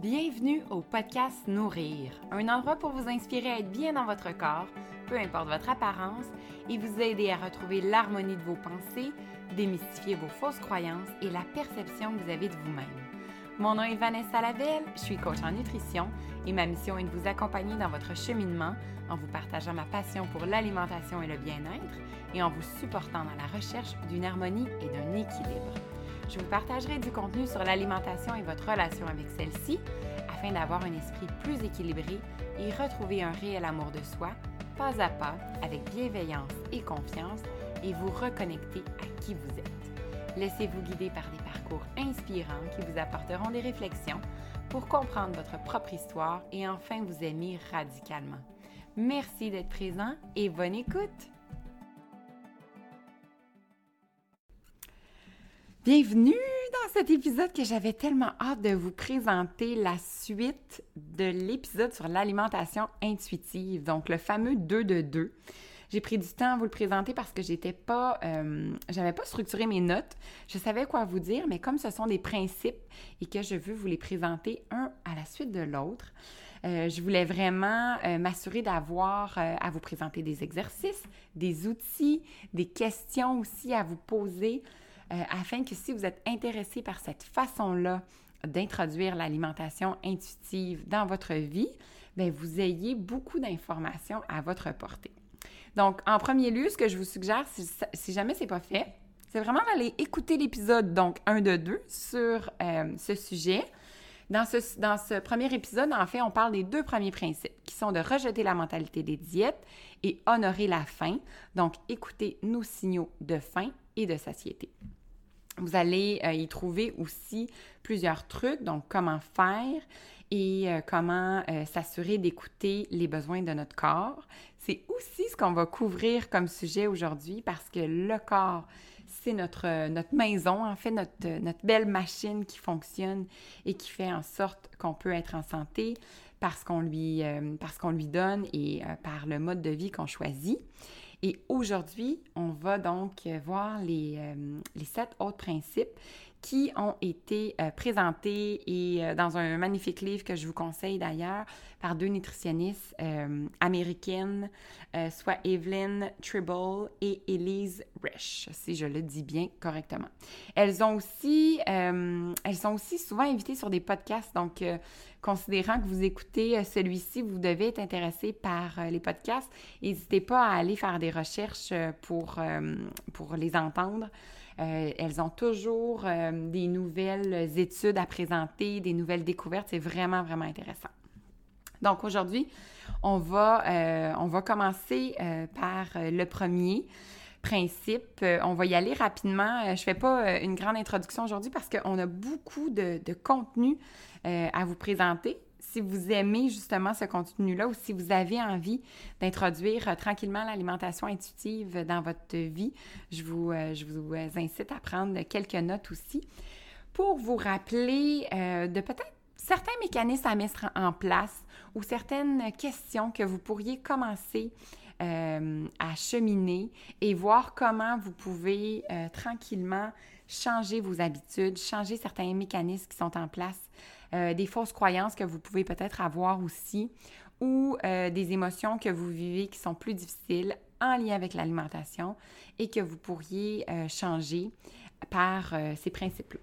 Bienvenue au podcast Nourrir, un endroit pour vous inspirer à être bien dans votre corps, peu importe votre apparence, et vous aider à retrouver l'harmonie de vos pensées, démystifier vos fausses croyances et la perception que vous avez de vous-même. Mon nom est Vanessa Lavelle, je suis coach en nutrition et ma mission est de vous accompagner dans votre cheminement en vous partageant ma passion pour l'alimentation et le bien-être et en vous supportant dans la recherche d'une harmonie et d'un équilibre. Je vous partagerai du contenu sur l'alimentation et votre relation avec celle-ci afin d'avoir un esprit plus équilibré et retrouver un réel amour de soi, pas à pas, avec bienveillance et confiance, et vous reconnecter à qui vous êtes. Laissez-vous guider par des parcours inspirants qui vous apporteront des réflexions pour comprendre votre propre histoire et enfin vous aimer radicalement. Merci d'être présent et bonne écoute! Bienvenue dans cet épisode que j'avais tellement hâte de vous présenter la suite de l'épisode sur l'alimentation intuitive, donc le fameux 2 de 2. J'ai pris du temps à vous le présenter parce que j'étais pas, euh, j'avais pas structuré mes notes. Je savais quoi vous dire, mais comme ce sont des principes et que je veux vous les présenter un à la suite de l'autre, euh, je voulais vraiment euh, m'assurer d'avoir à vous présenter des exercices, des outils, des questions aussi à vous poser euh, afin que si vous êtes intéressé par cette façon-là d'introduire l'alimentation intuitive dans votre vie, bien, vous ayez beaucoup d'informations à votre portée. Donc, en premier lieu, ce que je vous suggère, si, jamais ce n'est pas fait, c'est vraiment d'aller écouter l'épisode, donc 1 de 2, sur euh, ce sujet. Dans ce, dans ce premier épisode, en fait, on parle des deux premiers principes, qui sont de rejeter la mentalité des diètes et honorer la faim. Donc, écouter nos signaux de faim et de satiété. Vous allez euh, y trouver aussi plusieurs trucs, donc comment faire et euh, comment euh, s'assurer d'écouter les besoins de notre corps. C'est aussi ce qu'on va couvrir comme sujet aujourd'hui parce que le corps, c'est notre, notre maison, en fait, notre, notre belle machine qui fonctionne et qui fait en sorte qu'on peut être en santé parce qu'on lui, parce qu'on lui donne et par le mode de vie qu'on choisit. Et aujourd'hui, on va donc voir les, euh, les sept autres principes qui ont été euh, présentés et euh, dans un magnifique livre que je vous conseille d'ailleurs par deux nutritionnistes américaines, soit Evelyn Tribble et Elise Resch, si je le dis bien correctement. Elles ont aussi, elles sont aussi souvent invitées sur des podcasts, donc considérant que vous écoutez celui-ci, vous devez être intéressé par les podcasts. N'hésitez pas à aller faire des recherches pour, pour les entendre. Euh, elles ont toujours euh, des nouvelles études à présenter, des nouvelles découvertes. C'est vraiment, vraiment intéressant. Donc aujourd'hui, on va, euh, on va commencer par le premier principe. on va y aller rapidement. je ne fais pas une grande introduction aujourd'hui parce qu'on a beaucoup de, de contenu à vous présenter si vous aimez justement ce contenu-là ou si vous avez envie d'introduire euh, tranquillement l'alimentation intuitive dans votre vie, je vous, euh, je vous euh, incite à prendre quelques notes aussi pour vous rappeler de peut-être certains mécanismes à mettre en place ou certaines questions que vous pourriez commencer à cheminer et voir comment vous pouvez tranquillement changer vos habitudes, changer certains mécanismes qui sont en place euh, des fausses croyances que vous pouvez peut-être avoir aussi ou euh, des émotions que vous vivez qui sont plus difficiles en lien avec l'alimentation et que vous pourriez euh, changer par ces principes-là.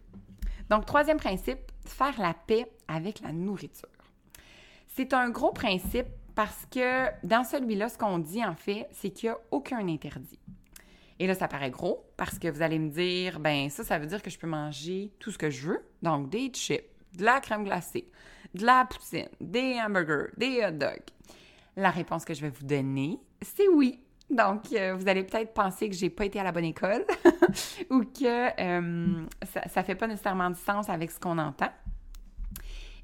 Donc, troisième principe, faire la paix avec la nourriture. C'est un gros principe parce que dans celui-là, ce qu'on dit en fait, c'est qu'il n'y a aucun interdit. Et là, ça paraît gros parce que vous allez me dire, ben ça, ça veut dire que je peux manger tout ce que je veux, donc des chips, de la crème glacée, de la poutine, des hamburgers, des hot dogs? La réponse que je vais vous donner, c'est oui. Donc, euh, vous allez peut-être penser que j'ai pas été à la bonne école ou que euh, ça ne fait pas nécessairement de sens avec ce qu'on entend.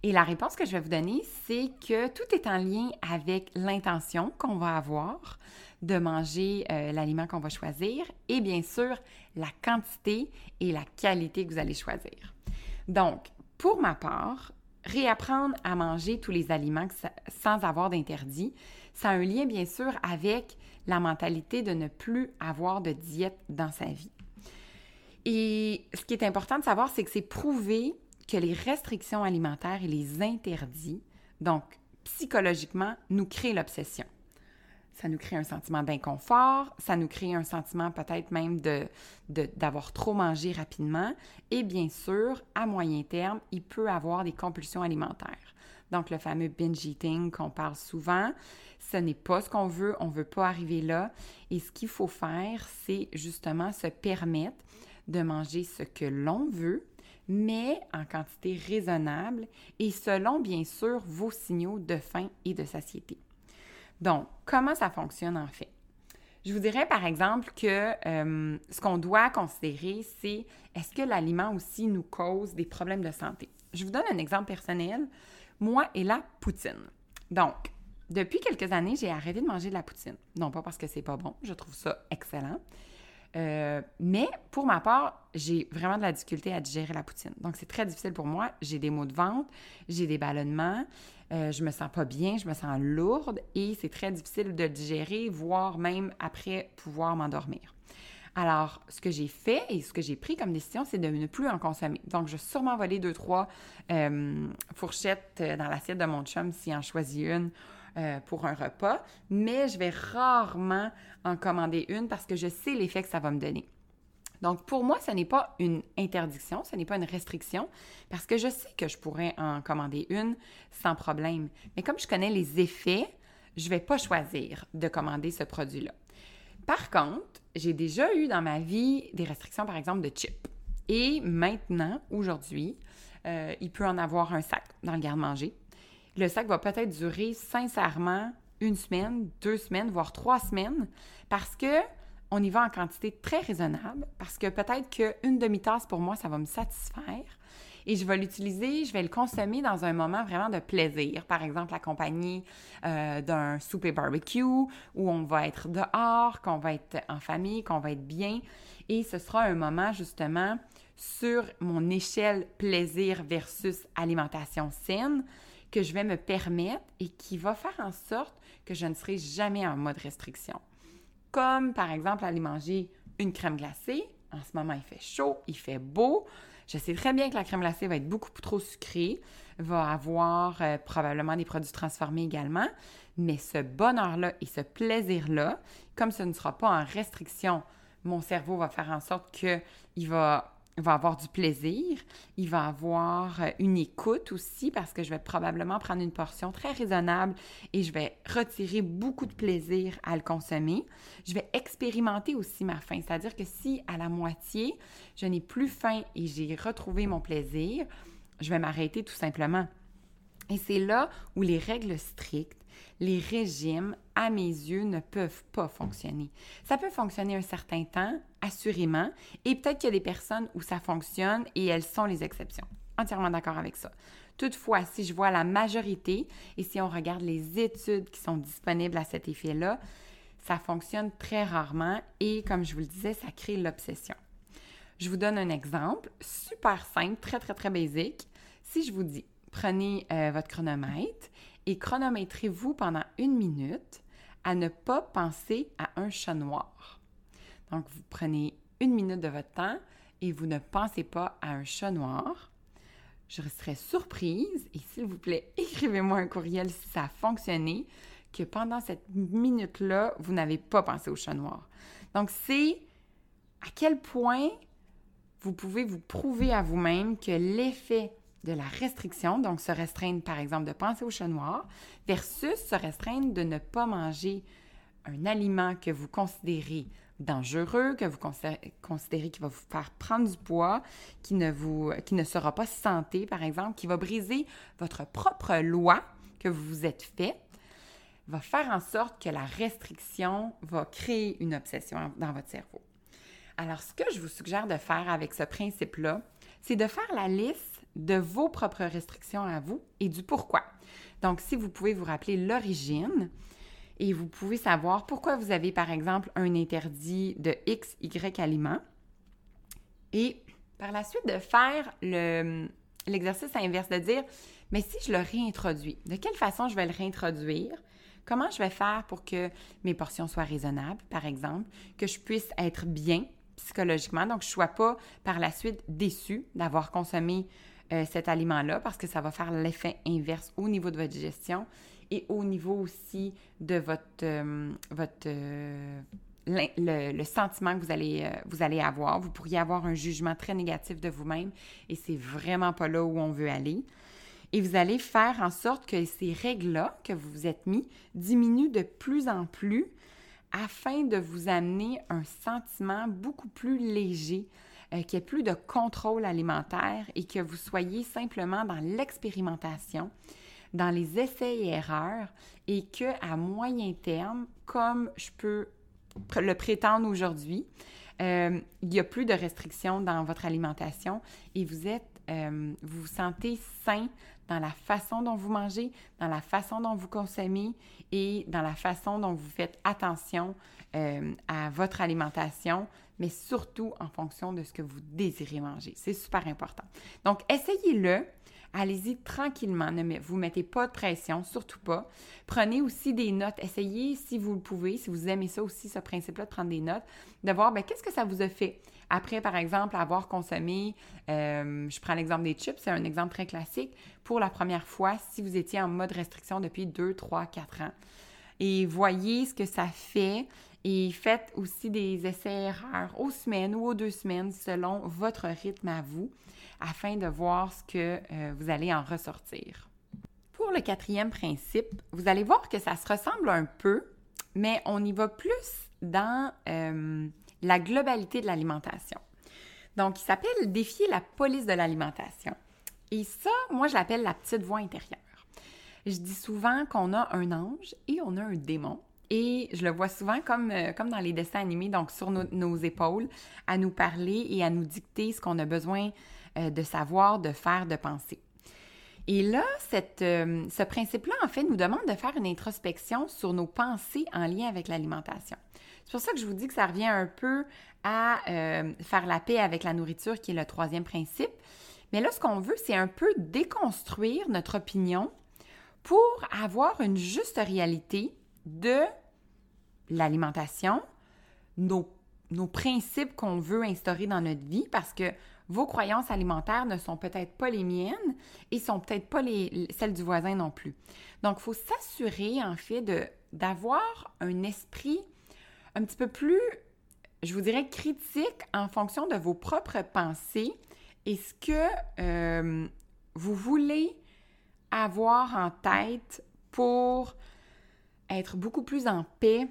Et la réponse que je vais vous donner, c'est que tout est en lien avec l'intention qu'on va avoir de manger euh, l'aliment qu'on va choisir et bien sûr la quantité et la qualité que vous allez choisir. Donc, pour ma part, réapprendre à manger tous les aliments sans avoir d'interdit, ça a un lien bien sûr avec la mentalité de ne plus avoir de diète dans sa vie. Et ce qui est important de savoir, c'est que c'est prouvé que les restrictions alimentaires et les interdits, donc psychologiquement, nous créent l'obsession. Ça nous crée un sentiment d'inconfort, ça nous crée un sentiment peut-être même de, d'avoir trop mangé rapidement. Et bien sûr, à moyen terme, il peut avoir des compulsions alimentaires. Donc, le fameux binge eating qu'on parle souvent, ce n'est pas ce qu'on veut, on ne veut pas arriver là. Et ce qu'il faut faire, c'est justement se permettre de manger ce que l'on veut, mais en quantité raisonnable et selon, bien sûr, vos signaux de faim et de satiété. Donc, comment ça fonctionne en fait? Je vous dirais par exemple que euh, ce qu'on doit considérer, c'est est-ce que l'aliment aussi nous cause des problèmes de santé? Je vous donne un exemple personnel, moi et la poutine. Donc, depuis quelques années, j'ai arrêté de manger de la poutine. Non pas parce que c'est pas bon, je trouve ça excellent, euh, mais pour ma part, j'ai vraiment de la difficulté à digérer la poutine. Donc, c'est très difficile pour moi. J'ai des maux de ventre, j'ai des ballonnements, euh, je me sens pas bien, je me sens lourde et c'est très difficile de digérer, voire même après pouvoir m'endormir. Alors, ce que j'ai fait et ce que j'ai pris comme décision, c'est de ne plus en consommer. Donc, je vais sûrement voler deux, trois euh, fourchettes dans l'assiette de mon chum s'il en choisit une euh, pour un repas, mais je vais rarement en commander une parce que je sais l'effet que ça va me donner. Donc, pour moi, ce n'est pas une interdiction, ce n'est pas une restriction, parce que je sais que je pourrais en commander une sans problème. Mais comme je connais les effets, je ne vais pas choisir de commander ce produit-là. Par contre, j'ai déjà eu dans ma vie des restrictions, par exemple, de chips. Et maintenant, aujourd'hui, euh, il peut en avoir un sac dans le garde-manger le sac va peut-être durer sincèrement une semaine, deux semaines, voire trois semaines, parce que on y va en quantité très raisonnable, parce que peut-être qu'une demi-tasse pour moi, ça va me satisfaire. Et je vais l'utiliser, je vais le consommer dans un moment vraiment de plaisir. Par exemple, accompagné euh, d'un souper barbecue où on va être dehors, qu'on va être en famille, qu'on va être bien. Et ce sera un moment justement sur mon échelle plaisir versus alimentation saine que je vais me permettre et qui va faire en sorte que je ne serai jamais en mode restriction. Comme par exemple aller manger une crème glacée. En ce moment, il fait chaud, il fait beau. Je sais très bien que la crème glacée va être beaucoup trop sucrée, va avoir euh, probablement des produits transformés également, mais ce bonheur-là et ce plaisir-là, comme ce ne sera pas en restriction, mon cerveau va faire en sorte qu'il va va avoir du plaisir, il va avoir euh, une écoute aussi parce que je vais probablement prendre une portion très raisonnable et je vais retirer beaucoup de plaisir à le consommer. Je vais expérimenter aussi ma faim, c'est-à-dire que si à la moitié, je n'ai plus faim et j'ai retrouvé mon plaisir, je vais m'arrêter tout simplement. Et c'est là où les règles strictes les régimes, à mes yeux, ne peuvent pas fonctionner. Ça peut fonctionner un certain temps, assurément, et peut-être qu'il y a des personnes où ça fonctionne et elles sont les exceptions. Entièrement d'accord avec ça. Toutefois, si je vois la majorité et si on regarde les études qui sont disponibles à cet effet-là, ça fonctionne très rarement et comme je vous le disais, ça crée l'obsession. Je vous donne un exemple super simple, très très très basique. Si je vous dis, prenez euh, votre chronomètre et chronométrez-vous pendant une minute à ne pas penser à un chat noir. Donc, vous prenez une minute de votre temps et vous ne pensez pas à un chat noir. Je serais surprise et s'il vous plaît, écrivez-moi un courriel si ça a fonctionné, que pendant cette minute-là, vous n'avez pas pensé au chat noir. Donc, c'est à quel point vous pouvez vous prouver à vous-même que l'effet de la restriction, donc se restreindre par exemple de penser au chat noir, versus se restreindre de ne pas manger un aliment que vous considérez dangereux, que vous considérez qui va vous faire prendre du poids, qui ne, sera pas santé par exemple, qui va briser votre propre loi que vous vous êtes fait, va faire en sorte que la restriction va créer une obsession dans votre cerveau. Alors, ce que je vous suggère de faire avec ce principe-là, c'est de faire la liste de vos propres restrictions à vous et du pourquoi. Donc, si vous pouvez vous rappeler l'origine et vous pouvez savoir pourquoi vous avez, par exemple, un interdit de X, Y aliments et par la suite de faire l'exercice inverse, de dire, mais si je le réintroduis, de quelle façon je vais le réintroduire? Comment je vais faire pour que mes portions soient raisonnables, par exemple, que je puisse être bien psychologiquement, donc je ne sois pas par la suite déçue d'avoir consommé euh, cet aliment-là parce que ça va faire l'effet inverse au niveau de votre digestion et au niveau aussi de votre, euh, votre le, sentiment que vous allez, vous allez avoir. Vous pourriez avoir un jugement très négatif de vous-même et c'est vraiment pas là où on veut aller. Et vous allez faire en sorte que ces règles-là que vous vous êtes mis diminuent de plus en plus afin de vous amener un sentiment beaucoup plus léger, euh, qu'il n'y ait plus de contrôle alimentaire et que vous soyez simplement dans l'expérimentation, dans les essais et erreurs et que à moyen terme, comme je peux le prétendre aujourd'hui, euh, il n'y a plus de restrictions dans votre alimentation et vous êtes, euh, vous vous sentez sain dans la façon dont vous mangez, dans la façon dont vous consommez et dans la façon dont vous faites attention euh, à votre alimentation, mais surtout en fonction de ce que vous désirez manger. C'est super important. Donc, essayez-le. Allez-y tranquillement, ne vous mettez pas de pression, surtout pas. Prenez aussi des notes, essayez si vous le pouvez, si vous aimez ça aussi, ce principe-là de prendre des notes, de voir ben, qu'est-ce que ça vous a fait? Après, par exemple, avoir consommé, euh, je prends l'exemple des chips, c'est un exemple très classique, pour la première fois si vous étiez en mode restriction depuis 2, 3, 4 ans. Et voyez ce que ça fait et faites aussi des essais-erreurs aux semaines ou aux deux semaines selon votre rythme à vous afin de voir ce que euh, vous allez en ressortir. Pour le quatrième principe, vous allez voir que ça se ressemble un peu, mais on y va plus dans euh, la globalité de l'alimentation. Donc, il s'appelle Défier la police de l'alimentation. Et ça, moi, je l'appelle la petite voix intérieure. Je dis souvent qu'on a un ange et on a un démon. Et je le vois souvent comme, euh, comme dans les dessins animés, donc sur nos, épaules, à nous parler et à nous dicter ce qu'on a besoin euh, de savoir, de faire, de penser. Et là, euh, ce principe-là, en fait, nous demande de faire une introspection sur nos pensées en lien avec l'alimentation. C'est pour ça que je vous dis que ça revient un peu à faire la paix avec la nourriture, qui est le troisième principe. Mais là, ce qu'on veut, c'est un peu déconstruire notre opinion pour avoir une juste réalité de l'alimentation, nos, nos principes qu'on veut instaurer dans notre vie, parce que vos croyances alimentaires ne sont peut-être pas les miennes et sont peut-être pas les, celles du voisin non plus. Donc, il faut s'assurer, en fait, d'avoir un esprit un petit peu plus, je vous dirais, critique en fonction de vos propres pensées et ce que euh, vous voulez avoir en tête pour être beaucoup plus en paix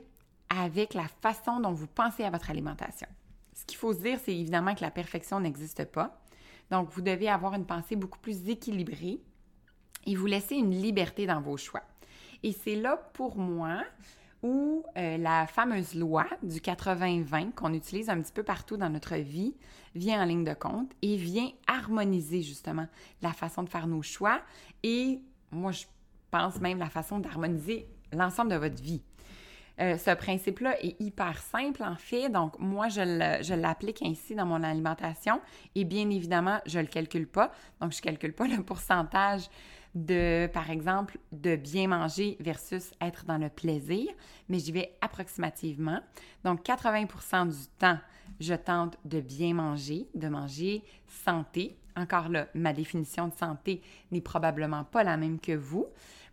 avec la façon dont vous pensez à votre alimentation. Ce qu'il faut se dire, c'est évidemment que la perfection n'existe pas. Donc, vous devez avoir une pensée beaucoup plus équilibrée et vous laisser une liberté dans vos choix. Et c'est là, pour moi, où euh, la fameuse loi du 80-20 qu'on utilise un petit peu partout dans notre vie vient en ligne de compte et vient harmoniser justement la façon de faire nos choix et moi je pense même la façon d'harmoniser l'ensemble de votre vie. Euh, ce principe-là est hyper simple en fait, donc moi je l'applique ainsi dans mon alimentation et bien évidemment je ne le calcule pas, donc je ne calcule pas le pourcentage de, par exemple, de bien manger versus être dans le plaisir, mais j'y vais approximativement. Donc, 80% du temps, je tente de bien manger, de manger santé. Encore là, ma définition de santé n'est probablement pas la même que vous.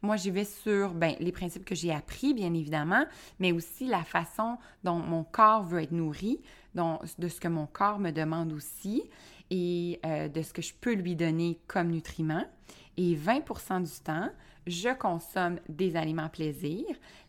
Moi, j'y vais sur ben, les principes que j'ai appris, bien évidemment, mais aussi la façon dont mon corps veut être nourri, de ce que mon corps me demande aussi et euh, de ce que je peux lui donner comme nutriments et 20% du temps, je consomme des aliments plaisir.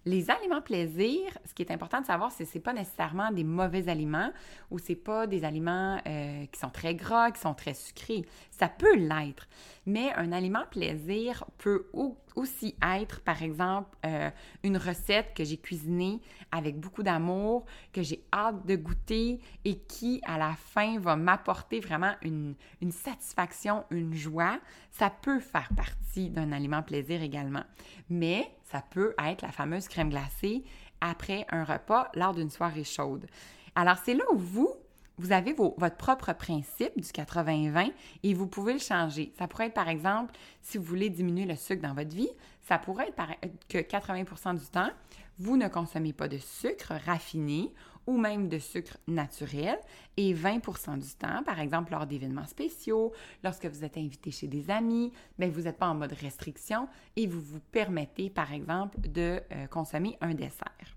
Les aliments plaisir, ce qui est important de savoir, c'est que ce pas nécessairement des mauvais aliments ou c'est pas des aliments euh, qui sont très gras, qui sont très sucrés. Ça peut l'être, mais un aliment plaisir peut aussi être, par exemple, euh, une recette que j'ai cuisinée avec beaucoup d'amour, que j'ai hâte de goûter et qui, à la fin, va m'apporter vraiment une, une satisfaction, une joie. Ça peut faire partie d'un aliment plaisir également. Mais ça peut être la fameuse crème glacée après un repas lors d'une soirée chaude. Alors, c'est là où vous, vous avez votre propre principe du 80-20 et vous pouvez le changer. Ça pourrait être, par exemple, si vous voulez diminuer le sucre dans votre vie, ça pourrait être que 80% du temps, vous ne consommez pas de sucre raffiné ou même de sucre naturel et 20% du temps, par exemple lors d'événements spéciaux, lorsque vous êtes invité chez des amis, bien, vous n'êtes pas en mode restriction et vous vous permettez, par exemple, de euh, consommer un dessert.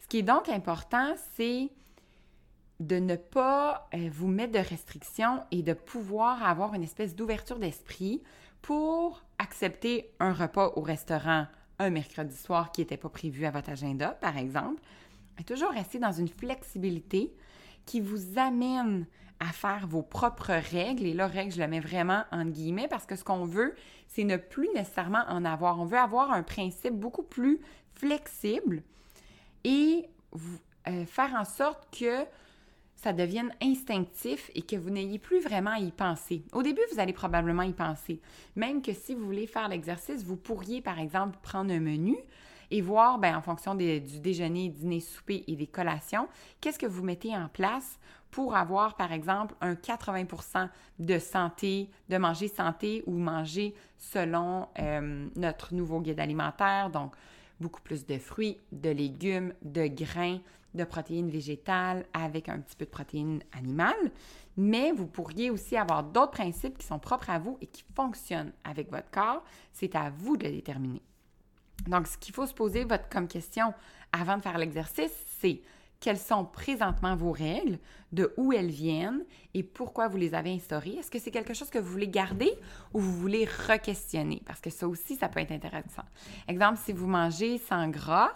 Ce qui est donc important, c'est de ne pas euh, vous mettre de restrictions et de pouvoir avoir une espèce d'ouverture d'esprit pour accepter un repas au restaurant un mercredi soir qui n'était pas prévu à votre agenda, par exemple, toujours rester dans une flexibilité qui vous amène à faire vos propres règles. Et là, règles, je le mets vraiment en guillemets parce que ce qu'on veut, c'est ne plus nécessairement en avoir. On veut avoir un principe beaucoup plus flexible et euh, faire en sorte que ça devienne instinctif et que vous n'ayez plus vraiment à y penser. Au début, vous allez probablement y penser. Même que si vous voulez faire l'exercice, vous pourriez, par exemple, prendre un menu et voir, ben, en fonction du déjeuner, dîner, souper et des collations, qu'est-ce que vous mettez en place pour avoir, par exemple, un 80% de santé, de manger santé ou manger selon euh, notre nouveau guide alimentaire? Donc, beaucoup plus de fruits, de légumes, de grains, de protéines végétales avec un petit peu de protéines animales. Mais vous pourriez aussi avoir d'autres principes qui sont propres à vous et qui fonctionnent avec votre corps. C'est à vous de le déterminer. Donc, ce qu'il faut se poser votre, comme question avant de faire l'exercice, c'est quelles sont présentement vos règles, de où elles viennent et pourquoi vous les avez instaurées. Est-ce que c'est quelque chose que vous voulez garder ou vous voulez re-questionner? Parce que ça aussi, ça peut être intéressant. Exemple, si vous mangez sans gras,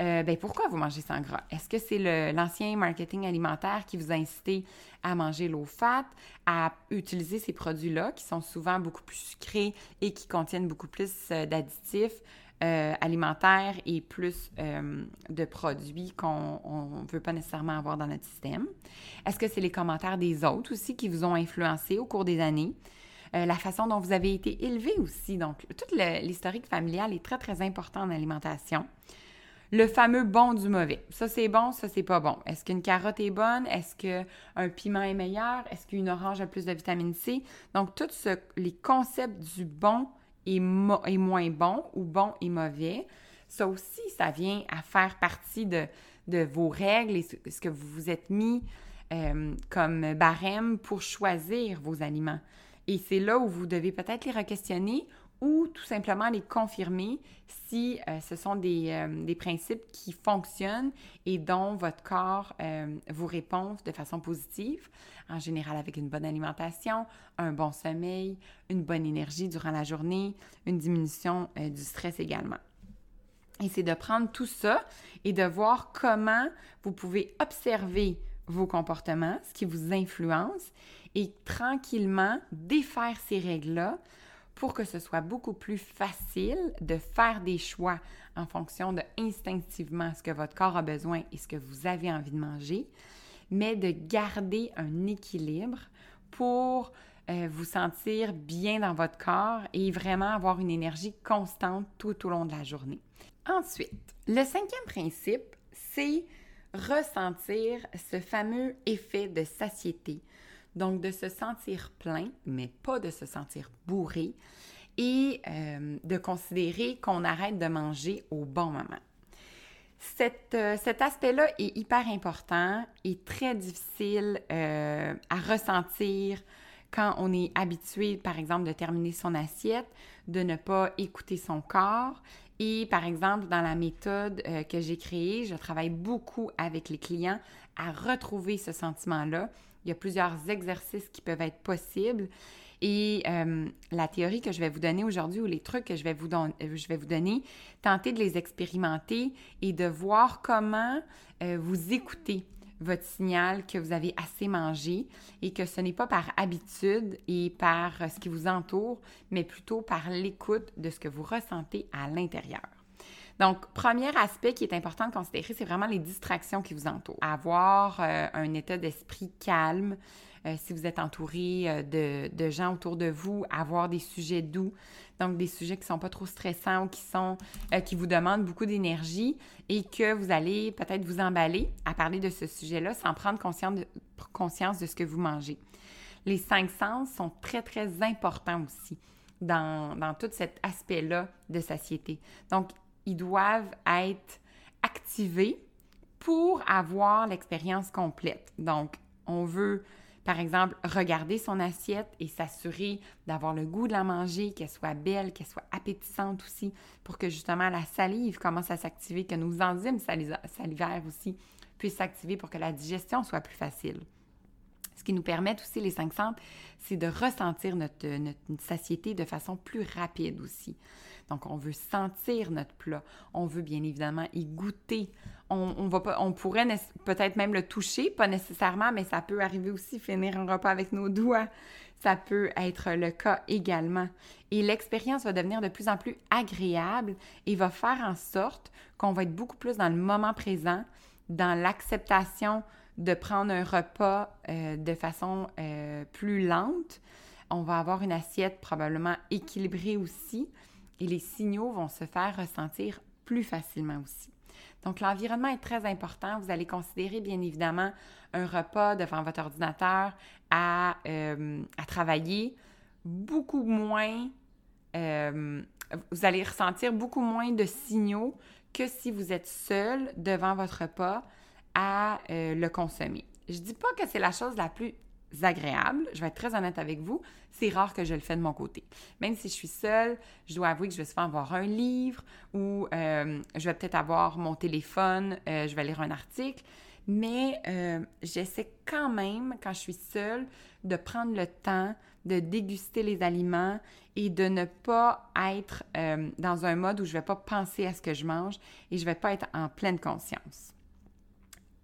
euh, ben pourquoi vous mangez sans gras? Est-ce que c'est l'ancien marketing alimentaire qui vous a incité à manger low fat, à utiliser ces produits-là qui sont souvent beaucoup plus sucrés et qui contiennent beaucoup plus euh, d'additifs, euh, alimentaire et plus euh, de produits qu'on ne veut pas nécessairement avoir dans notre système? Est-ce que c'est les commentaires des autres aussi qui vous ont influencé au cours des années? Euh, la façon dont vous avez été élevé aussi. Donc, toute l'historique familial est très, très important en alimentation. Le fameux bon du mauvais. Ça, c'est bon, ça, c'est pas bon. Est-ce qu'une carotte est bonne? Est-ce qu'un piment est meilleur? Est-ce qu'une orange a plus de vitamine C? Donc, tous les concepts du bon est, moins bon ou bon et mauvais, ça aussi, ça vient à faire partie de, vos règles et ce que vous vous êtes mis euh, comme barème pour choisir vos aliments. Et c'est là où vous devez peut-être les re-questionner ou tout simplement les confirmer si euh, ce sont euh, des, principes qui fonctionnent et dont votre corps euh, vous répond de façon positive, en général avec une bonne alimentation, un bon sommeil, une bonne énergie durant la journée, une diminution du stress également. Et c'est de prendre tout ça et de voir comment vous pouvez observer vos comportements, ce qui vous influence, et tranquillement défaire ces règles-là pour que ce soit beaucoup plus facile de faire des choix en fonction de instinctivement ce que votre corps a besoin et ce que vous avez envie de manger, mais de garder un équilibre pour euh, vous sentir bien dans votre corps et vraiment avoir une énergie constante tout au long de la journée. Ensuite, le cinquième principe, c'est ressentir ce fameux effet de satiété donc, de se sentir plein, mais pas de se sentir bourré et euh, de considérer qu'on arrête de manger au bon moment. Euh, cet aspect-là est hyper important et très difficile euh, à ressentir quand on est habitué, par exemple, de terminer son assiette, de ne pas écouter son corps. Et par exemple, dans la méthode que j'ai créée, je travaille beaucoup avec les clients à retrouver ce sentiment-là il y a plusieurs exercices qui peuvent être possibles. Et euh, la théorie que je vais vous donner aujourd'hui ou les trucs que je vais, vous vous donner, tentez de les expérimenter et de voir comment euh, vous écoutez votre signal que vous avez assez mangé et que ce n'est pas par habitude et par ce qui vous entoure, mais plutôt par l'écoute de ce que vous ressentez à l'intérieur. Donc, premier aspect qui est important de considérer, c'est vraiment les distractions qui vous entourent. Avoir euh, un état d'esprit calme, euh, si vous êtes entouré euh, de, gens autour de vous, avoir des sujets doux, donc des sujets qui ne sont pas trop stressants ou qui, sont, qui vous demandent beaucoup d'énergie et que vous allez peut-être vous emballer à parler de ce sujet-là sans prendre conscience de, conscience de ce que vous mangez. Les cinq sens sont très, très importants aussi dans, dans tout cet aspect-là de satiété. Donc, ils doivent être activés pour avoir l'expérience complète. Donc, on veut, par exemple, regarder son assiette et s'assurer d'avoir le goût de la manger, qu'elle soit belle, qu'elle soit appétissante aussi, pour que justement la salive commence à s'activer, que nos enzymes salivaires aussi puissent s'activer pour que la digestion soit plus facile. Ce qui nous permet aussi, les cinq centres, c'est de ressentir notre, notre, satiété de façon plus rapide aussi. Donc, on veut sentir notre plat. On veut bien évidemment y goûter. On, on, va pas, on pourrait peut-être même le toucher, pas nécessairement, mais ça peut arriver aussi finir un repas avec nos doigts. Ça peut être le cas également. Et l'expérience va devenir de plus en plus agréable et va faire en sorte qu'on va être beaucoup plus dans le moment présent, dans l'acceptation de prendre un repas euh, de façon euh, plus lente. On va avoir une assiette probablement équilibrée aussi et les signaux vont se faire ressentir plus facilement aussi. Donc, l'environnement est très important. Vous allez considérer, bien évidemment, un repas devant votre ordinateur à, euh, travailler beaucoup moins. vous allez ressentir beaucoup moins de signaux que si vous êtes seul devant votre repas à euh, le consommer. Je dis pas que c'est la chose la plus agréable, je vais être très honnête avec vous, c'est rare que je le fais de mon côté. Même si je suis seule, je dois avouer que je vais souvent avoir un livre ou euh, je vais peut-être avoir mon téléphone, euh, je vais lire un article, mais j'essaie quand même, quand je suis seule, de prendre le temps de déguster les aliments et de ne pas être dans un mode où je ne vais pas penser à ce que je mange et je ne vais pas être en pleine conscience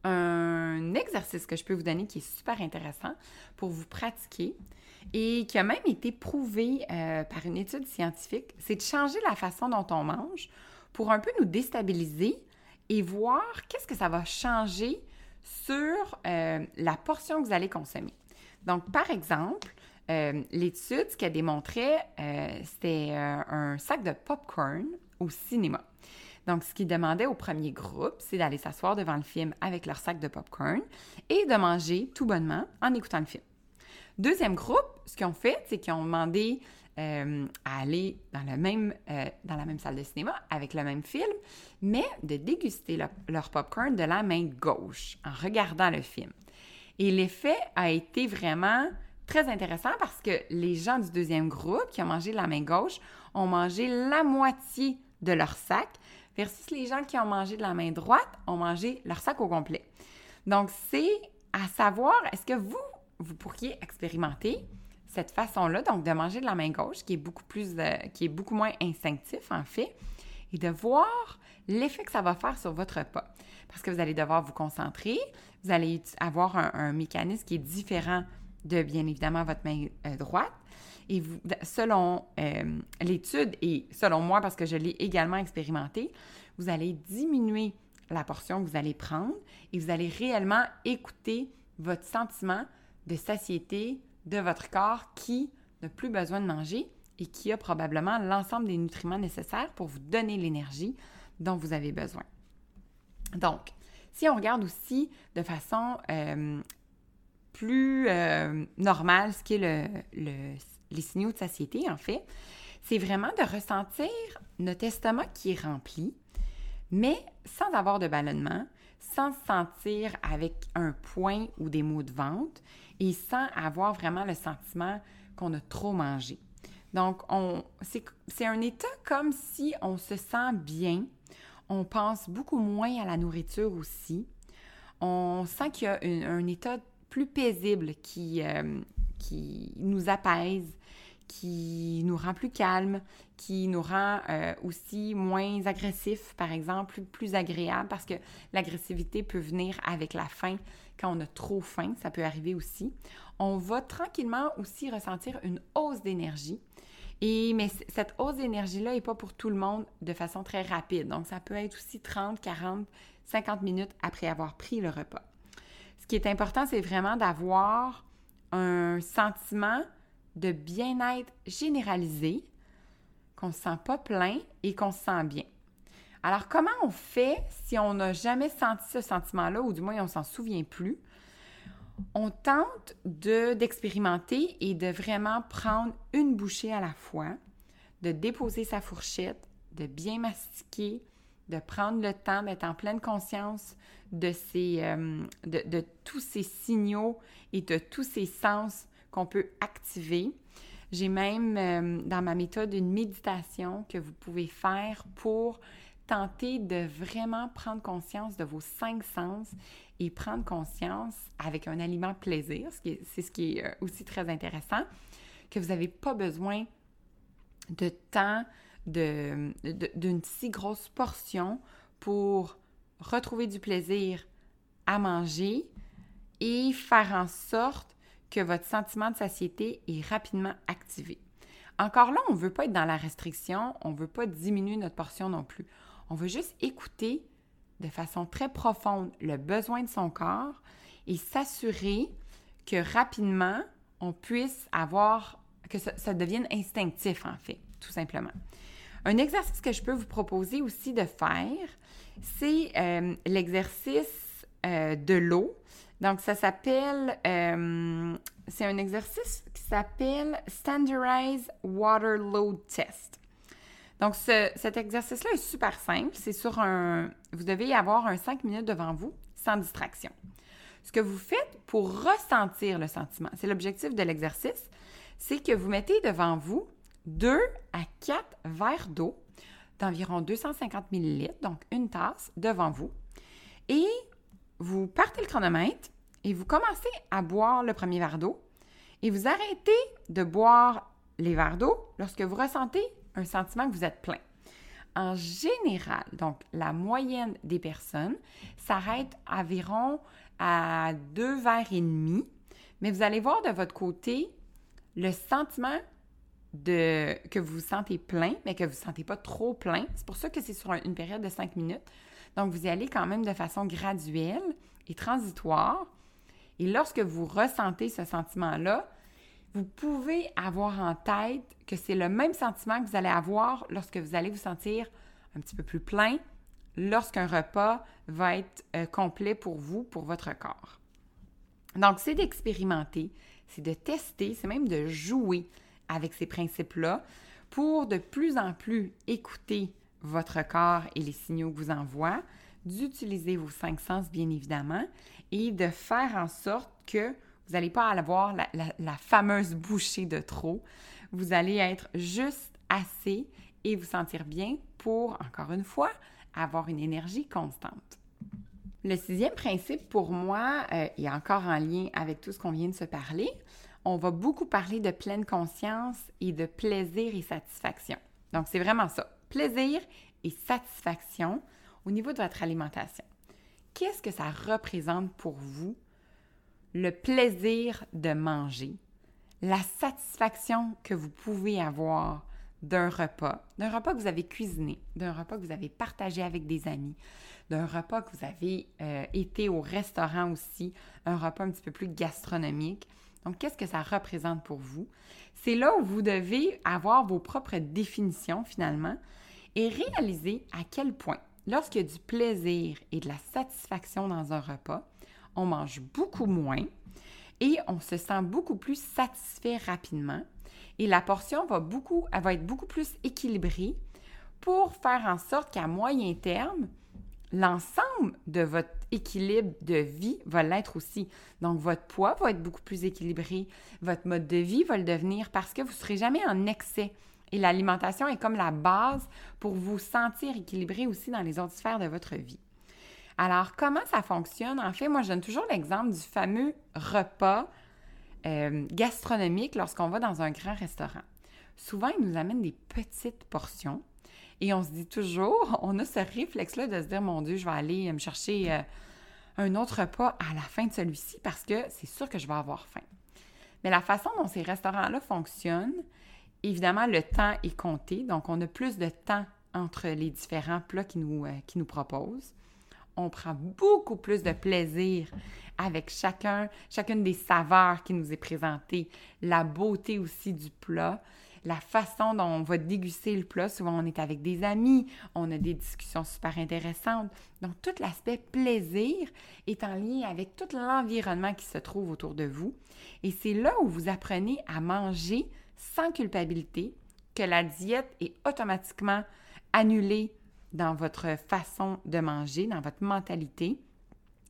un exercice que je peux vous donner qui est super intéressant pour vous pratiquer et qui a même été prouvé euh, par une étude scientifique, c'est de changer la façon dont on mange pour un peu nous déstabiliser et voir qu'est-ce que ça va changer sur euh, la portion que vous allez consommer. Donc, par exemple, euh, l'étude, ce qu'elle démontrait, c'était un sac de popcorn au cinéma. Donc, ce qu'ils demandaient au premier groupe, c'est d'aller s'asseoir devant le film avec leur sac de popcorn et de manger tout bonnement en écoutant le film. Deuxième groupe, ce qu'ils ont fait, c'est qu'ils ont demandé euh, à aller le euh, dans la même salle de cinéma avec le même film, mais de déguster leur popcorn de la main gauche en regardant le film. Et l'effet a été vraiment très intéressant parce que les gens du deuxième groupe qui ont mangé de la main gauche ont mangé la moitié de leur sac, versus les gens qui ont mangé de la main droite ont mangé leur sac au complet. Donc, c'est à savoir, est-ce que vous, vous pourriez expérimenter cette façon-là, donc de manger de la main gauche, qui est beaucoup plus, euh, qui est beaucoup moins instinctif en fait, et de voir l'effet que ça va faire sur votre repas? Parce que vous allez devoir vous concentrer, vous allez avoir un, mécanisme qui est différent de, bien évidemment, votre main euh, droite. Et vous, selon euh, l'étude et selon moi, parce que je l'ai également expérimenté, vous allez diminuer la portion que vous allez prendre et vous allez réellement écouter votre sentiment de satiété de votre corps qui n'a plus besoin de manger et qui a probablement l'ensemble des nutriments nécessaires pour vous donner l'énergie dont vous avez besoin. Donc, si on regarde aussi de façon euh, plus euh, normale ce qui est le les signaux de satiété, en fait, c'est vraiment de ressentir notre estomac qui est rempli, mais sans avoir de ballonnement, sans se sentir avec un point ou des maux de ventre et sans avoir vraiment le sentiment qu'on a trop mangé. Donc, c'est un état comme si on se sent bien, on pense beaucoup moins à la nourriture aussi, on sent qu'il y a un état plus paisible qui, euh, qui nous apaise, qui nous rend plus calme, qui nous rend euh, aussi moins agressifs, par exemple, plus, agréable, parce que l'agressivité peut venir avec la faim. Quand on a trop faim, ça peut arriver aussi. On va tranquillement aussi ressentir une hausse d'énergie. Et, mais cette hausse d'énergie-là n'est pas pour tout le monde de façon très rapide. Donc, ça peut être aussi 30, 40, 50 minutes après avoir pris le repas. Ce qui est important, c'est vraiment d'avoir un sentiment de bien-être généralisé, qu'on ne se sent pas plein et qu'on se sent bien. Alors, comment on fait si on n'a jamais senti ce sentiment-là, ou du moins on s'en souvient plus? On tente d'expérimenter et de vraiment prendre une bouchée à la fois, de déposer sa fourchette, de bien mastiquer, de prendre le temps d'être en pleine conscience euh, de, tous ces signaux et de tous ces sens qu'on peut activer. J'ai même euh, dans ma méthode une méditation que vous pouvez faire pour tenter de vraiment prendre conscience de vos cinq sens et prendre conscience avec un aliment plaisir, c'est ce qui est euh, aussi très intéressant, que vous n'avez pas besoin de temps, d'une si grosse portion pour retrouver du plaisir à manger et faire en sorte que votre sentiment de satiété est rapidement activé. Encore là, on ne veut pas être dans la restriction, on ne veut pas diminuer notre portion non plus. On veut juste écouter de façon très profonde le besoin de son corps et s'assurer que rapidement, on puisse avoir, que ça, devienne instinctif en fait, tout simplement. Un exercice que je peux vous proposer aussi de faire, c'est euh, l'exercice euh, de l'eau. Donc, ça s'appelle, euh, c'est un exercice qui s'appelle Standardized Water Load Test. Donc, cet exercice-là est super simple. C'est sur un. Vous devez avoir un 5 minutes devant vous, sans distraction. Ce que vous faites pour ressentir le sentiment, c'est l'objectif de l'exercice, c'est que vous mettez devant vous 2 à 4 verres d'eau d'environ 250 ml, donc une tasse devant vous, et vous partez le chronomètre et vous commencez à boire le premier verre d'eau et vous arrêtez de boire les verres d'eau lorsque vous ressentez un sentiment que vous êtes plein. En général, donc la moyenne des personnes s'arrête environ à deux verres et demi, mais vous allez voir de votre côté le sentiment que vous vous sentez plein, mais que vous ne vous sentez pas trop plein. C'est pour ça que c'est sur une période de cinq minutes. Donc, vous y allez quand même de façon graduelle et transitoire. Et lorsque vous ressentez ce sentiment-là, vous pouvez avoir en tête que c'est le même sentiment que vous allez avoir lorsque vous allez vous sentir un petit peu plus plein, lorsqu'un repas va être euh, complet pour vous, pour votre corps. Donc, c'est d'expérimenter, c'est de tester, c'est même de jouer avec ces principes-là pour de plus en plus écouter votre corps et les signaux que vous envoie, d'utiliser vos cinq sens, bien évidemment, et de faire en sorte que vous n'allez pas avoir la, fameuse bouchée de trop. Vous allez être juste assez et vous sentir bien pour, encore une fois, avoir une énergie constante. Le sixième principe pour moi euh, est encore en lien avec tout ce qu'on vient de se parler. On va beaucoup parler de pleine conscience et de plaisir et satisfaction. Donc, c'est vraiment ça. Plaisir et satisfaction au niveau de votre alimentation. Qu'est-ce que ça représente pour vous le plaisir de manger, la satisfaction que vous pouvez avoir d'un repas, d'un repas que vous avez cuisiné, d'un repas que vous avez partagé avec des amis, d'un repas que vous avez euh, été au restaurant aussi, un repas un petit peu plus gastronomique. Donc, qu'est-ce que ça représente pour vous? C'est là où vous devez avoir vos propres définitions finalement et réaliser à quel point, lorsqu'il y a du plaisir et de la satisfaction dans un repas, on mange beaucoup moins et on se sent beaucoup plus satisfait rapidement. Et la portion va, beaucoup, elle va être beaucoup plus équilibrée pour faire en sorte qu'à moyen terme, l'ensemble de votre équilibre de vie va l'être aussi. Donc, votre poids va être beaucoup plus équilibré, votre mode de vie va le devenir parce que vous ne serez jamais en excès. Et l'alimentation est comme la base pour vous sentir équilibré aussi dans les autres sphères de votre vie. Alors, comment ça fonctionne? En fait, moi, je donne toujours l'exemple du fameux repas euh, gastronomique lorsqu'on va dans un grand restaurant. Souvent, ils nous amènent des petites portions et on se dit toujours, on a ce réflexe-là de se dire, mon Dieu, je vais aller me chercher euh, un autre repas à la fin de celui-ci parce que c'est sûr que je vais avoir faim. Mais la façon dont ces restaurants-là fonctionnent, évidemment, le temps est compté, donc on a plus de temps entre les différents plats qu'ils nous, euh, qui nous proposent. On prend beaucoup plus de plaisir avec chacun, chacune des saveurs qui nous est présentée, la beauté aussi du plat, la façon dont on va déguster le plat. Souvent, on est avec des amis, on a des discussions super intéressantes. Donc, tout l'aspect plaisir est en lien avec tout l'environnement qui se trouve autour de vous. Et c'est là où vous apprenez à manger sans culpabilité, que la diète est automatiquement annulée dans votre façon de manger, dans votre mentalité,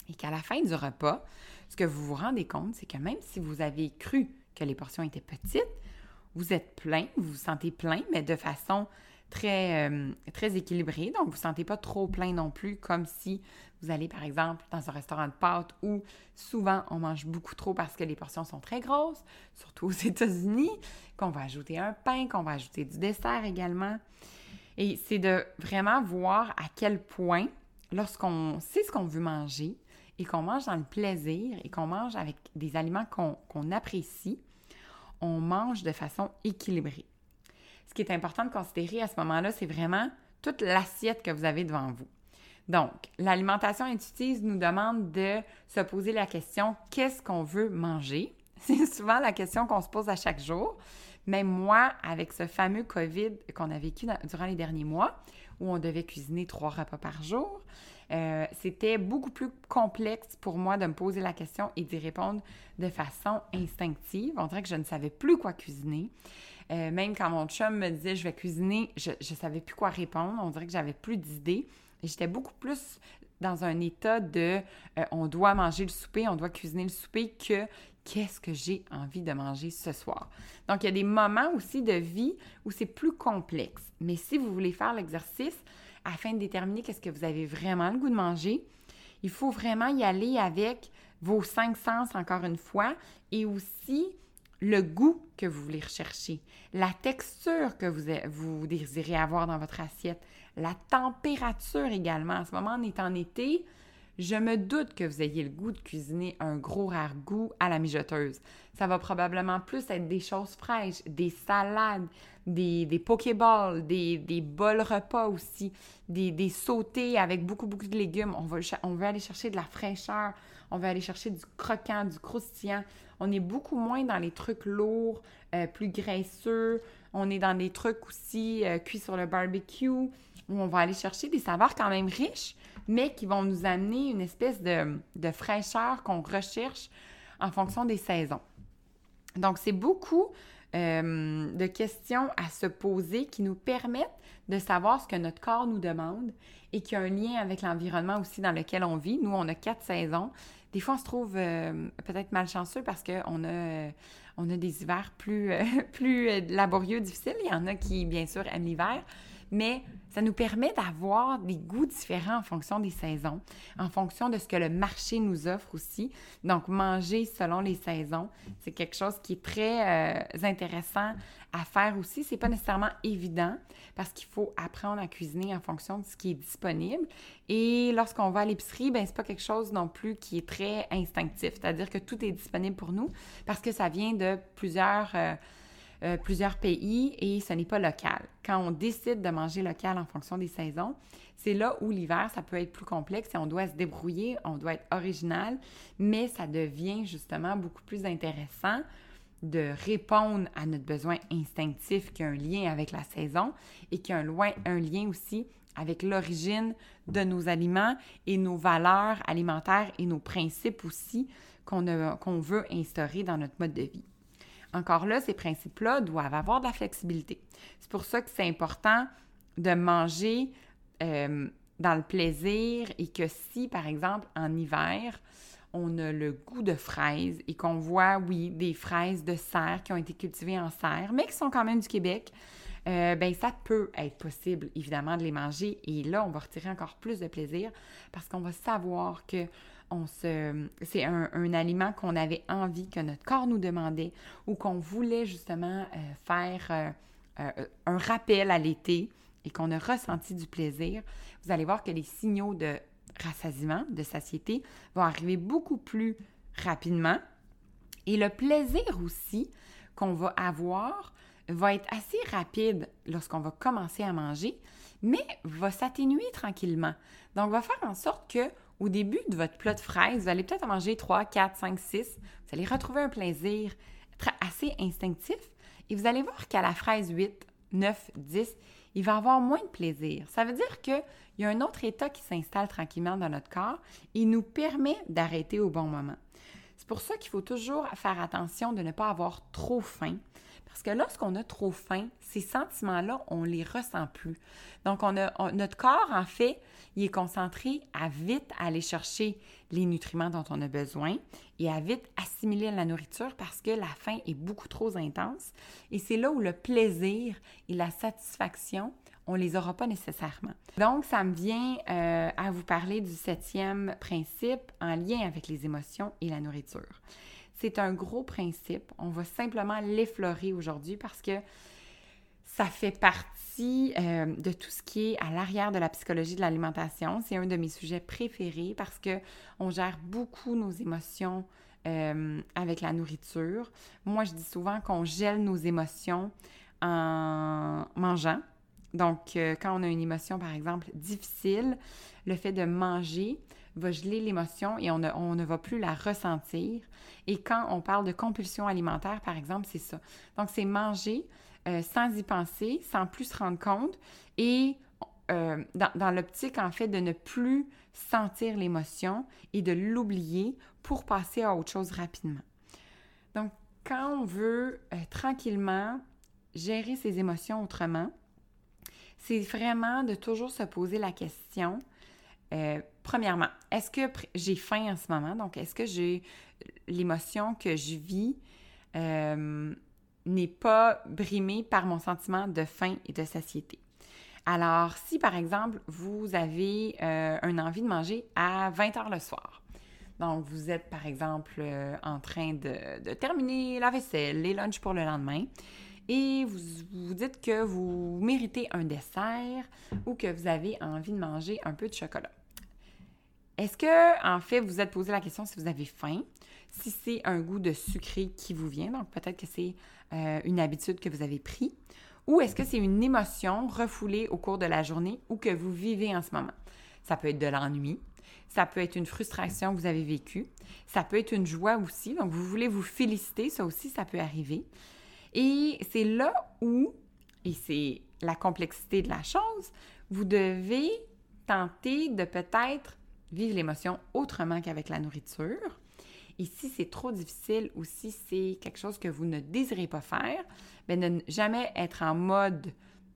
et qu'à la fin du repas, ce que vous vous rendez compte, c'est que même si vous avez cru que les portions étaient petites, vous êtes plein, vous vous sentez plein, mais de façon très, euh, très équilibrée. Donc, vous ne vous sentez pas trop plein non plus, comme si vous allez, par exemple, dans un restaurant de pâtes où souvent on mange beaucoup trop parce que les portions sont très grosses, surtout aux États-Unis, qu'on va ajouter un pain, qu'on va ajouter du dessert également. Et c'est de vraiment voir à quel point, lorsqu'on sait ce qu'on veut manger et qu'on mange dans le plaisir et qu'on mange avec des aliments qu'on apprécie, on mange de façon équilibrée. Ce qui est important de considérer à ce moment-là, c'est vraiment toute l'assiette que vous avez devant vous. Donc, l'alimentation intuitive nous demande de se poser la question qu'est-ce qu'on veut manger? C'est souvent la question qu'on se pose à chaque jour. Même moi, avec ce fameux COVID qu'on a vécu durant les derniers mois, où on devait cuisiner trois repas par jour, euh, c'était beaucoup plus complexe pour moi de me poser la question et d'y répondre de façon instinctive. On dirait que je ne savais plus quoi cuisiner. Euh, même quand mon chum me disait je vais cuisiner, je ne savais plus quoi répondre. On dirait que j'avais plus d'idées. J'étais beaucoup plus dans un état de euh, on doit manger le souper, on doit cuisiner le souper que qu'est-ce que j'ai envie de manger ce soir. Donc, il y a des moments aussi de vie où c'est plus complexe. Mais si vous voulez faire l'exercice afin de déterminer qu'est-ce que vous avez vraiment le goût de manger, il faut vraiment y aller avec vos cinq sens, encore une fois, et aussi le goût que vous voulez rechercher, la texture que vous, désirez avoir dans votre assiette, la température également. En ce moment, on est en été, je me doute que vous ayez le goût de cuisiner un gros ragoût à la mijoteuse. Ça va probablement plus être des choses fraîches, des salades, des, des pokéballs, des, des bols repas aussi, des, des, sautés avec beaucoup, beaucoup de légumes. On, va, on veut aller chercher de la fraîcheur, on veut aller chercher du croquant, du croustillant. On est beaucoup moins dans les trucs lourds, euh, plus graisseux. On est dans des trucs aussi euh, cuits sur le barbecue, où on va aller chercher des saveurs quand même riches, mais qui vont nous amener une espèce de, fraîcheur qu'on recherche en fonction des saisons. Donc, c'est beaucoup euh, de questions à se poser qui nous permettent de savoir ce que notre corps nous demande et qui a un lien avec l'environnement aussi dans lequel on vit. Nous, on a quatre saisons. Des fois, on se trouve euh, peut-être malchanceux parce qu'on a, euh, a des hivers plus, plus laborieux, difficiles. Il y en a qui, bien sûr, aiment l'hiver mais ça nous permet d'avoir des goûts différents en fonction des saisons, en fonction de ce que le marché nous offre aussi. Donc, manger selon les saisons, c'est quelque chose qui est très euh, intéressant à faire aussi. C'est pas nécessairement évident parce qu'il faut apprendre à cuisiner en fonction de ce qui est disponible. Et lorsqu'on va à l'épicerie, ben c'est pas quelque chose non plus qui est très instinctif. C'est-à-dire que tout est disponible pour nous parce que ça vient de plusieurs euh, euh, plusieurs pays et ce n'est pas local. Quand on décide de manger local en fonction des saisons, c'est là où l'hiver, ça peut être plus complexe et on doit se débrouiller, on doit être original, mais ça devient justement beaucoup plus intéressant de répondre à notre besoin instinctif qui a un lien avec la saison et qui a un, un lien aussi avec l'origine de nos aliments et nos valeurs alimentaires et nos principes aussi qu'on veut instaurer dans notre mode de vie. Encore là, ces principes-là doivent avoir de la flexibilité. C'est pour ça que c'est important de manger euh, dans le plaisir et que si, par exemple, en hiver, on a le goût de fraises et qu'on voit, oui, des fraises de serre qui ont été cultivées en serre, mais qui sont quand même du Québec, euh, ben ça peut être possible, évidemment, de les manger. Et là, on va retirer encore plus de plaisir parce qu'on va savoir que c'est un, aliment qu'on avait envie, que notre corps nous demandait ou qu'on voulait justement euh, faire euh, euh, un rappel à l'été et qu'on a ressenti du plaisir, vous allez voir que les signaux de rassasiement, de satiété, vont arriver beaucoup plus rapidement. Et le plaisir aussi qu'on va avoir va être assez rapide lorsqu'on va commencer à manger, mais va s'atténuer tranquillement. Donc, va faire en sorte que au début de votre plat de fraises, vous allez peut-être en manger 3, 4, 5, 6. Vous allez retrouver un plaisir assez instinctif et vous allez voir qu'à la fraise 8, 9, 10, il va avoir moins de plaisir. Ça veut dire qu'il y a un autre état qui s'installe tranquillement dans notre corps et nous permet d'arrêter au bon moment. C'est pour ça qu'il faut toujours faire attention de ne pas avoir trop faim. Parce que lorsqu'on a trop faim, ces sentiments-là, on les ressent plus. Donc, on a, notre corps, en fait, il est concentré à vite aller chercher les nutriments dont on a besoin et à vite assimiler la nourriture parce que la faim est beaucoup trop intense. Et c'est là où le plaisir et la satisfaction on les aura pas nécessairement. Donc, ça me vient euh, à vous parler du septième principe en lien avec les émotions et la nourriture. C'est un gros principe. On va simplement l'effleurer aujourd'hui parce que ça fait partie euh, de tout ce qui est à l'arrière de la psychologie de l'alimentation. C'est un de mes sujets préférés parce que on gère beaucoup nos émotions euh, avec la nourriture. Moi, je dis souvent qu'on gèle nos émotions en mangeant. Donc, euh, quand on a une émotion, par exemple, difficile, le fait de manger va geler l'émotion et on ne, va plus la ressentir. Et quand on parle de compulsion alimentaire, par exemple, c'est ça. Donc, c'est manger euh, sans y penser, sans plus se rendre compte et euh, dans, dans l'optique, en fait, de ne plus sentir l'émotion et de l'oublier pour passer à autre chose rapidement. Donc, quand on veut tranquillement gérer ses émotions autrement, c'est vraiment de toujours se poser la question, euh, premièrement, est-ce que j'ai faim en ce moment? Donc, est-ce que j'ai l'émotion que je vis euh, n'est pas brimée par mon sentiment de faim et de satiété? Alors, si par exemple, vous avez euh, un envie de manger à 20 heures le soir, donc vous êtes par exemple en train de, de terminer la vaisselle, les lunchs pour le lendemain, et vous vous dites que vous méritez un dessert ou que vous avez envie de manger un peu de chocolat. Est-ce que, en fait, vous êtes posé la question si vous avez faim, si c'est un goût de sucré qui vous vient, donc peut-être que c'est euh, une habitude que vous avez pris, ou est-ce que c'est une émotion refoulée au cours de la journée ou que vous vivez en ce moment? Ça peut être de l'ennui, ça peut être une frustration que vous avez vécue, ça peut être une joie aussi, donc vous voulez vous féliciter, ça aussi, ça peut arriver. Et c'est là où, et c'est la complexité de la chose, vous devez tenter de peut-être vivre l'émotion autrement qu'avec la nourriture. Et si c'est trop difficile ou si c'est quelque chose que vous ne désirez pas faire, bien ne jamais être en mode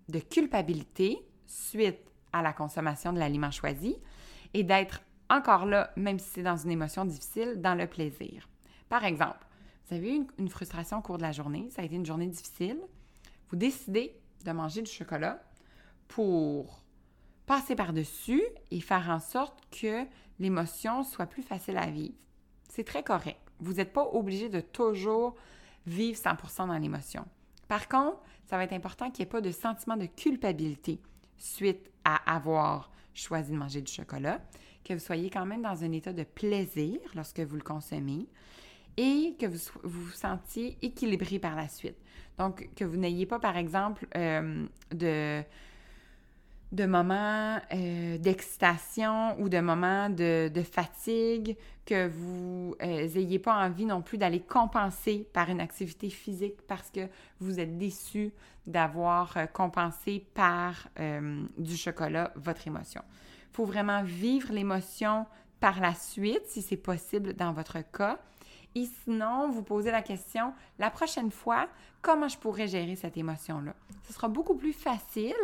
de culpabilité suite à la consommation de l'aliment choisi et d'être encore là, même si c'est dans une émotion difficile, dans le plaisir. Par exemple, vous avez eu une, frustration au cours de la journée, ça a été une journée difficile, vous décidez de manger du chocolat pour passer par-dessus et faire en sorte que l'émotion soit plus facile à vivre. C'est très correct. Vous n'êtes pas obligé de toujours vivre 100% dans l'émotion. Par contre, ça va être important qu'il n'y ait pas de sentiment de culpabilité suite à avoir choisi de manger du chocolat, que vous soyez quand même dans un état de plaisir lorsque vous le consommez, et que vous vous, sentiez équilibré par la suite. Donc, que vous n'ayez pas, par exemple, euh, de, de moments euh, d'excitation ou de moments de, fatigue, que vous n'ayez euh, pas envie non plus d'aller compenser par une activité physique parce que vous êtes déçu d'avoir compensé par du chocolat votre émotion. Il faut vraiment vivre l'émotion par la suite, si c'est possible dans votre cas, et sinon, vous posez la question, la prochaine fois, comment je pourrais gérer cette émotion-là? Ce sera beaucoup plus facile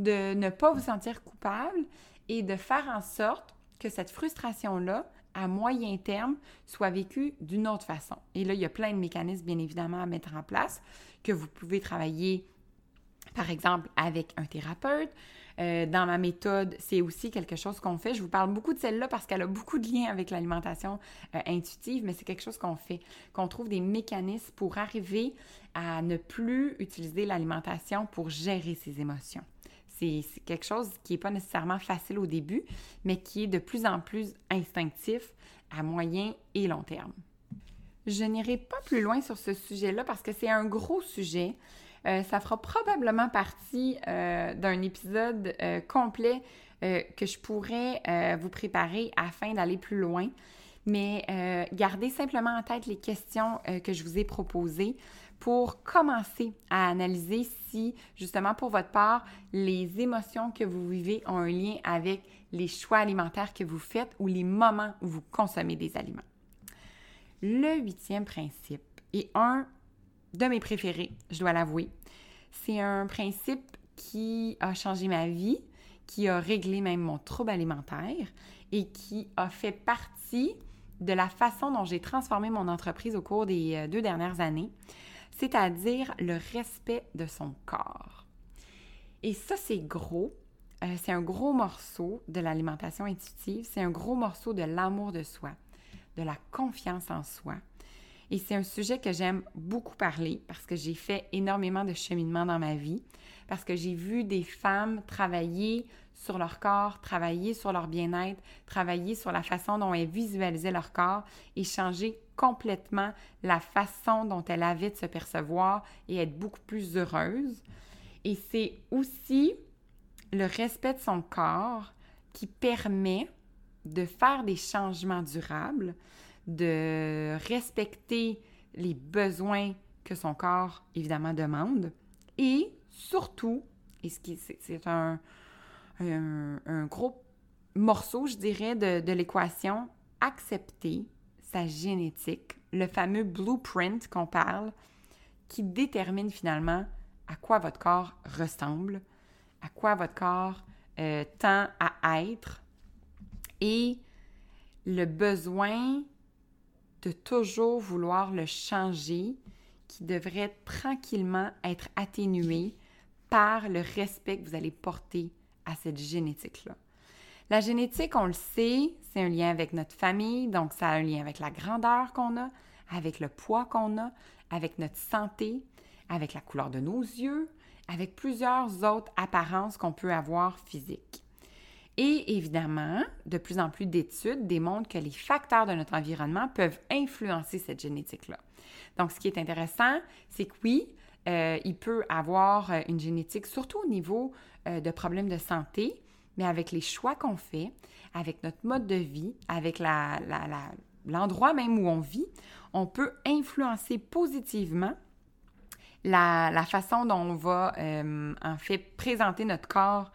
de ne pas vous sentir coupable et de faire en sorte que cette frustration-là, à moyen terme, soit vécue d'une autre façon. Et là, il y a plein de mécanismes, bien évidemment, à mettre en place que vous pouvez travailler, par exemple, avec un thérapeute, euh, dans ma méthode, c'est aussi quelque chose qu'on fait. Je vous parle beaucoup de celle-là parce qu'elle a beaucoup de liens avec l'alimentation euh, intuitive, mais c'est quelque chose qu'on fait, qu'on trouve des mécanismes pour arriver à ne plus utiliser l'alimentation pour gérer ses émotions. C'est quelque chose qui n'est pas nécessairement facile au début, mais qui est de plus en plus instinctif à moyen et long terme. Je n'irai pas plus loin sur ce sujet-là parce que c'est un gros sujet. Euh, ça fera probablement partie euh, d'un épisode euh, complet que je pourrais vous préparer afin d'aller plus loin. Mais gardez simplement en tête les questions que je vous ai proposées pour commencer à analyser si, justement, pour votre part, les émotions que vous vivez ont un lien avec les choix alimentaires que vous faites ou les moments où vous consommez des aliments. Le huitième principe est un de mes préférés, je dois l'avouer. C'est un principe qui a changé ma vie, qui a réglé même mon trouble alimentaire et qui a fait partie de la façon dont j'ai transformé mon entreprise au cours des euh, deux dernières années, c'est-à-dire le respect de son corps. Et ça, c'est gros. Euh, c'est un gros morceau de l'alimentation intuitive. C'est un gros morceau de l'amour de soi, de la confiance en soi. Et c'est un sujet que j'aime beaucoup parler parce que j'ai fait énormément de cheminement dans ma vie, parce que j'ai vu des femmes travailler sur leur corps, travailler sur leur bien-être, travailler sur la façon dont elles visualisaient leur corps et changer complètement la façon dont elles avaient de se percevoir et être beaucoup plus heureuses. Et c'est aussi le respect de son corps qui permet de faire des changements durables, de respecter les besoins que son corps, évidemment, demande. Et surtout, et c'est un, un, gros morceau, je dirais, de, de l'équation, accepter sa génétique, le fameux blueprint qu'on parle, qui détermine finalement à quoi votre corps ressemble, à quoi votre corps euh, tend à être et le besoin de toujours vouloir le changer qui devrait tranquillement être atténué par le respect que vous allez porter à cette génétique-là. La génétique, on le sait, c'est un lien avec notre famille, donc ça a un lien avec la grandeur qu'on a, avec le poids qu'on a, avec notre santé, avec la couleur de nos yeux, avec plusieurs autres apparences qu'on peut avoir physiques. Et évidemment, de plus en plus d'études démontrent que les facteurs de notre environnement peuvent influencer cette génétique-là. Donc, ce qui est intéressant, c'est que oui, euh, il peut avoir euh, une génétique, surtout au niveau euh, de problèmes de santé, mais avec les choix qu'on fait, avec notre mode de vie, avec l'endroit même où on vit, on peut influencer positivement la, façon dont on va en fait présenter notre corps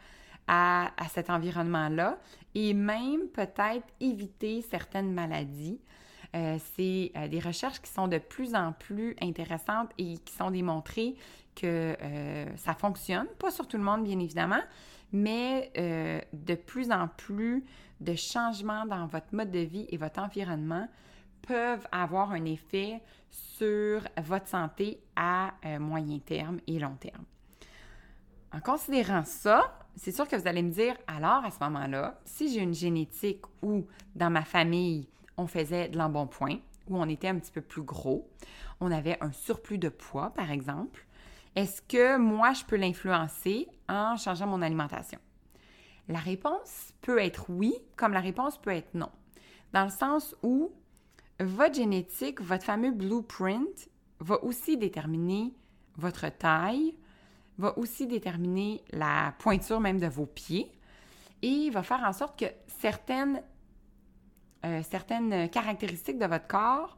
à, cet environnement-là et même peut-être éviter certaines maladies. Euh, c'est euh, des recherches qui sont de plus en plus intéressantes et qui sont démontrées que euh, ça fonctionne, pas sur tout le monde bien évidemment, mais de plus en plus de changements dans votre mode de vie et votre environnement peuvent avoir un effet sur votre santé à moyen terme et long terme. En considérant ça, c'est sûr que vous allez me dire, alors à ce moment-là, si j'ai une génétique où dans ma famille, on faisait de l'embonpoint, où on était un petit peu plus gros, on avait un surplus de poids, par exemple, est-ce que moi, je peux l'influencer en changeant mon alimentation? La réponse peut être oui, comme la réponse peut être non. Dans le sens où votre génétique, votre fameux blueprint, va aussi déterminer votre taille, va aussi déterminer la pointure même de vos pieds et va faire en sorte que certaines, euh, certaines caractéristiques de votre corps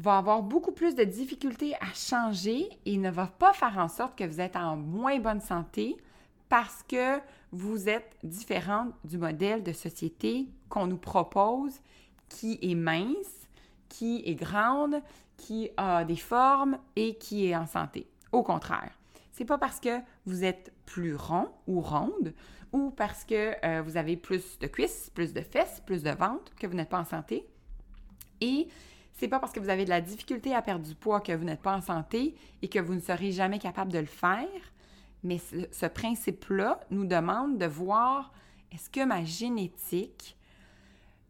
vont avoir beaucoup plus de difficultés à changer et ne va pas faire en sorte que vous êtes en moins bonne santé parce que vous êtes différente du modèle de société qu'on nous propose qui est mince, qui est grande, qui a des formes et qui est en santé. Au contraire, c'est pas parce que vous êtes plus rond ou ronde ou parce que euh, vous avez plus de cuisses, plus de fesses, plus de ventre que vous n'êtes pas en santé. Et c'est pas parce que vous avez de la difficulté à perdre du poids que vous n'êtes pas en santé et que vous ne serez jamais capable de le faire. Mais ce, principe-là nous demande de voir est-ce que ma génétique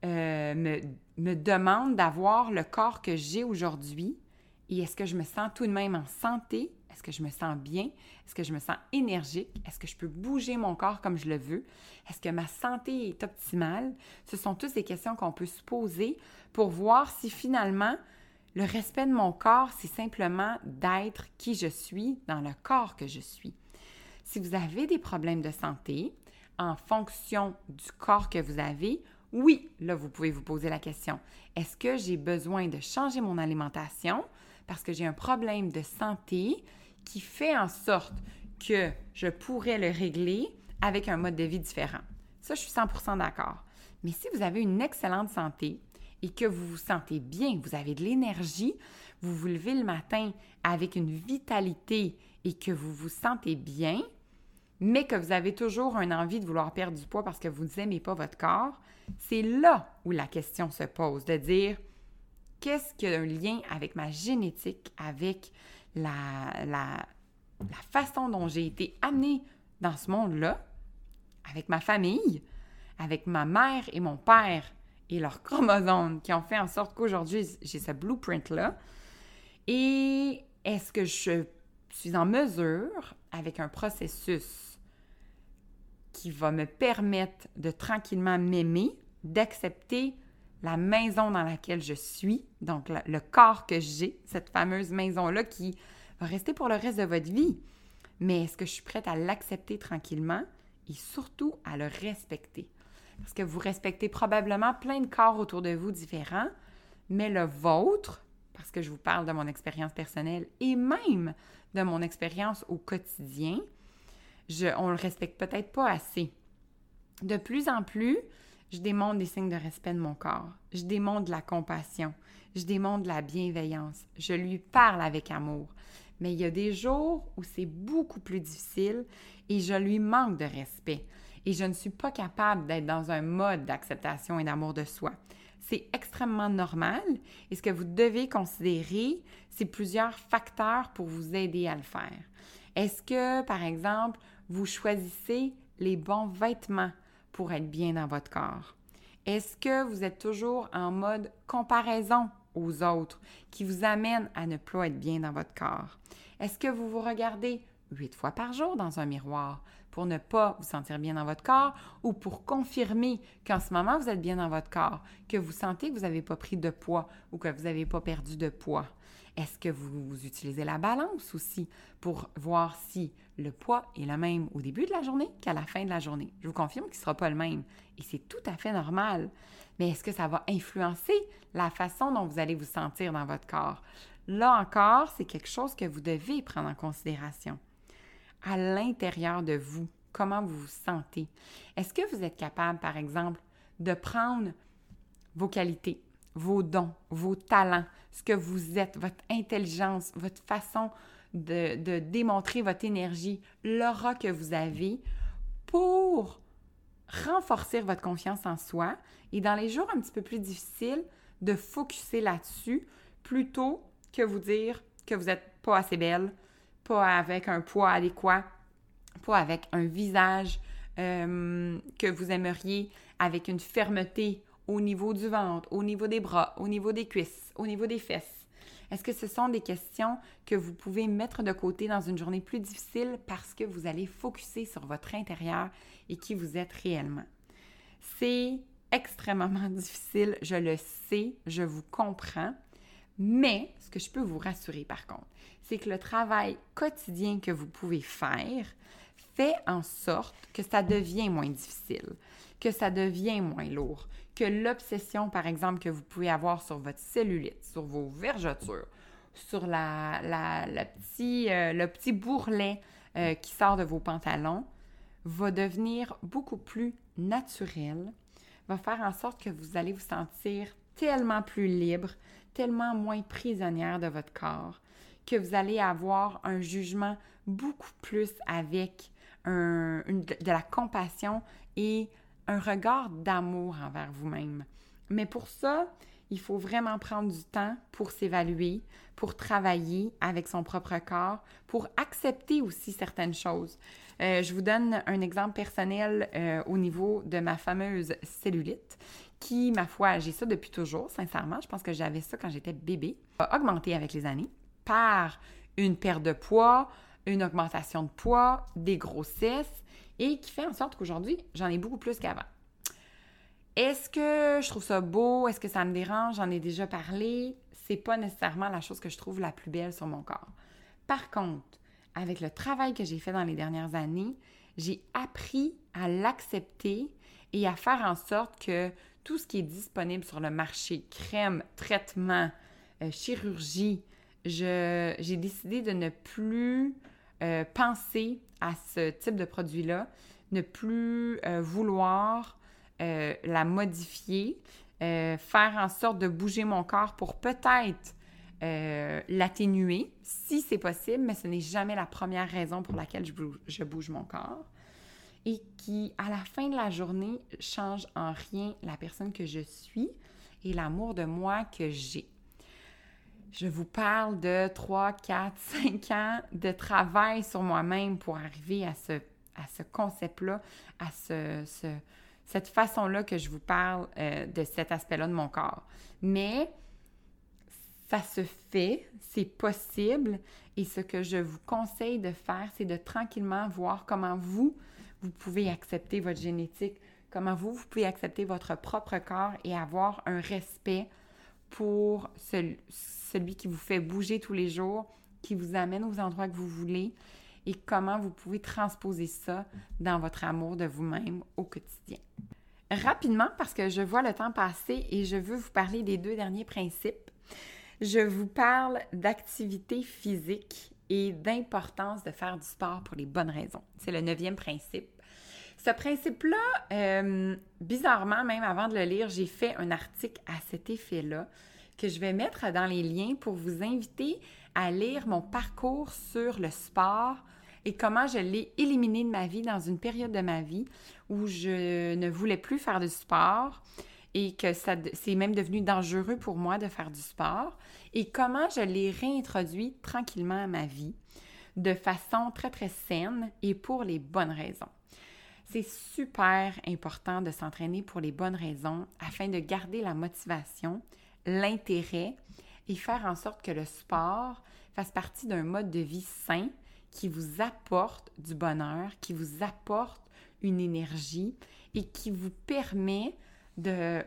euh, me, me demande d'avoir le corps que j'ai aujourd'hui et est-ce que je me sens tout de même en santé? Est-ce que je me sens bien? Est-ce que je me sens énergique? Est-ce que je peux bouger mon corps comme je le veux? Est-ce que ma santé est optimale? Ce sont toutes des questions qu'on peut se poser pour voir si finalement le respect de mon corps, c'est simplement d'être qui je suis dans le corps que je suis. Si vous avez des problèmes de santé en fonction du corps que vous avez, oui, là, vous pouvez vous poser la question, est-ce que j'ai besoin de changer mon alimentation parce que j'ai un problème de santé? Qui fait en sorte que je pourrais le régler avec un mode de vie différent. Ça, je suis 100% d'accord. Mais si vous avez une excellente santé et que vous vous sentez bien, vous avez de l'énergie, vous vous levez le matin avec une vitalité et que vous vous sentez bien, mais que vous avez toujours une envie de vouloir perdre du poids parce que vous n'aimez pas votre corps, c'est là où la question se pose, de dire qu'est-ce qui a un lien avec ma génétique, avec la, la, la façon dont j'ai été amenée dans ce monde-là, avec ma famille, avec ma mère et mon père et leurs chromosomes qui ont fait en sorte qu'aujourd'hui, j'ai ce blueprint-là. Et est-ce que je suis en mesure, avec un processus qui va me permettre de tranquillement m'aimer, d'accepter la maison dans laquelle je suis, donc le, corps que j'ai, cette fameuse maison-là qui va rester pour le reste de votre vie. Mais est-ce que je suis prête à l'accepter tranquillement et surtout à le respecter? Parce que vous respectez probablement plein de corps autour de vous différents, mais le vôtre, parce que je vous parle de mon expérience personnelle et même de mon expérience au quotidien, je, on le respecte peut-être pas assez. De plus en plus, je démontre des signes de respect de mon corps. Je démontre la compassion. Je démontre la bienveillance. Je lui parle avec amour. Mais il y a des jours où c'est beaucoup plus difficile et je lui manque de respect et je ne suis pas capable d'être dans un mode d'acceptation et d'amour de soi. C'est extrêmement normal et ce que vous devez considérer, c'est plusieurs facteurs pour vous aider à le faire. Est-ce que, par exemple, vous choisissez les bons vêtements pour être bien dans votre corps? Est-ce que vous êtes toujours en mode comparaison aux autres qui vous amène à ne plus être bien dans votre corps? Est-ce que vous vous regardez huit fois par jour dans un miroir pour ne pas vous sentir bien dans votre corps ou pour confirmer qu'en ce moment vous êtes bien dans votre corps, que vous sentez que vous n'avez pas pris de poids ou que vous n'avez pas perdu de poids? Est-ce que vous, utilisez la balance aussi pour voir si le poids est le même au début de la journée qu'à la fin de la journée? Je vous confirme qu'il ne sera pas le même et c'est tout à fait normal. Mais est-ce que ça va influencer la façon dont vous allez vous sentir dans votre corps? Là encore, c'est quelque chose que vous devez prendre en considération à l'intérieur de vous, comment vous vous sentez? Est-ce que vous êtes capable, par exemple, de prendre vos qualités, vos dons, vos talents, ce que vous êtes, votre intelligence, votre façon de, démontrer votre énergie, l'aura que vous avez pour renforcer votre confiance en soi. Et dans les jours un petit peu plus difficiles, de focuser là-dessus plutôt que vous dire que vous n'êtes pas assez belle, pas avec un poids adéquat, pas avec un visage euh, que vous aimeriez, avec une fermeté au niveau du ventre, au niveau des bras, au niveau des cuisses, au niveau des fesses? Est-ce que ce sont des questions que vous pouvez mettre de côté dans une journée plus difficile parce que vous allez focuser sur votre intérieur et qui vous êtes réellement? C'est extrêmement difficile, je le sais, je vous comprends, mais ce que je peux vous rassurer par contre, c'est que le travail quotidien que vous pouvez faire fait en sorte que ça devient moins difficile, que ça devient moins lourd, que l'obsession, par exemple, que vous pouvez avoir sur votre cellulite, sur vos vergetures, sur la, la, petit, euh, le petit bourrelet euh, qui sort de vos pantalons, va devenir beaucoup plus naturel, va faire en sorte que vous allez vous sentir tellement plus libre, tellement moins prisonnière de votre corps, que vous allez avoir un jugement beaucoup plus avec de la compassion et un regard d'amour envers vous-même. Mais pour ça, il faut vraiment prendre du temps pour s'évaluer, pour travailler avec son propre corps, pour accepter aussi certaines choses. Euh, je vous donne un exemple personnel euh, au niveau de ma fameuse cellulite, qui, ma foi, j'ai ça depuis toujours, sincèrement. Je pense que j'avais ça quand j'étais bébé. A augmenté avec les années par une perte de poids, une augmentation de poids, des grossesses, et qui fait en sorte qu'aujourd'hui, j'en ai beaucoup plus qu'avant. Est-ce que je trouve ça beau? Est-ce que ça me dérange? J'en ai déjà parlé. C'est pas nécessairement la chose que je trouve la plus belle sur mon corps. Par contre, avec le travail que j'ai fait dans les dernières années, j'ai appris à l'accepter et à faire en sorte que tout ce qui est disponible sur le marché, crème, traitement, euh, chirurgie, j'ai décidé de ne plus euh, penser à ce type de produit-là, ne plus euh, vouloir la modifier, euh, faire en sorte de bouger mon corps pour peut-être euh, l'atténuer, si c'est possible, mais ce n'est jamais la première raison pour laquelle je bouge, mon corps. Et qui, à la fin de la journée, change en rien la personne que je suis et l'amour de moi que j'ai. Je vous parle de 3, 4, 5 ans de travail sur moi-même pour arriver à ce, à ce concept-là, à ce, cette façon-là que je vous parle euh, de cet aspect-là de mon corps. Mais ça se fait, c'est possible. Et ce que je vous conseille de faire, c'est de tranquillement voir comment vous, vous pouvez accepter votre génétique, comment vous, vous pouvez accepter votre propre corps et avoir un respect pour celui qui vous fait bouger tous les jours, qui vous amène aux endroits que vous voulez et comment vous pouvez transposer ça dans votre amour de vous-même au quotidien. Rapidement, parce que je vois le temps passer et je veux vous parler des deux derniers principes je vous parle d'activité physique et d'importance de faire du sport pour les bonnes raisons. C'est le neuvième principe. Ce principe-là, euh, bizarrement, même avant de le lire, j'ai fait un article à cet effet-là que je vais mettre dans les liens pour vous inviter à lire mon parcours sur le sport et comment je l'ai éliminé de ma vie dans une période de ma vie où je ne voulais plus faire de sport et que ça, c'est même devenu dangereux pour moi de faire du sport et comment je l'ai réintroduit tranquillement à ma vie de façon très très saine et pour les bonnes raisons. C'est super important de s'entraîner pour les bonnes raisons afin de garder la motivation, l'intérêt et faire en sorte que le sport fasse partie d'un mode de vie sain qui vous apporte du bonheur, qui vous apporte une énergie et qui vous permet de,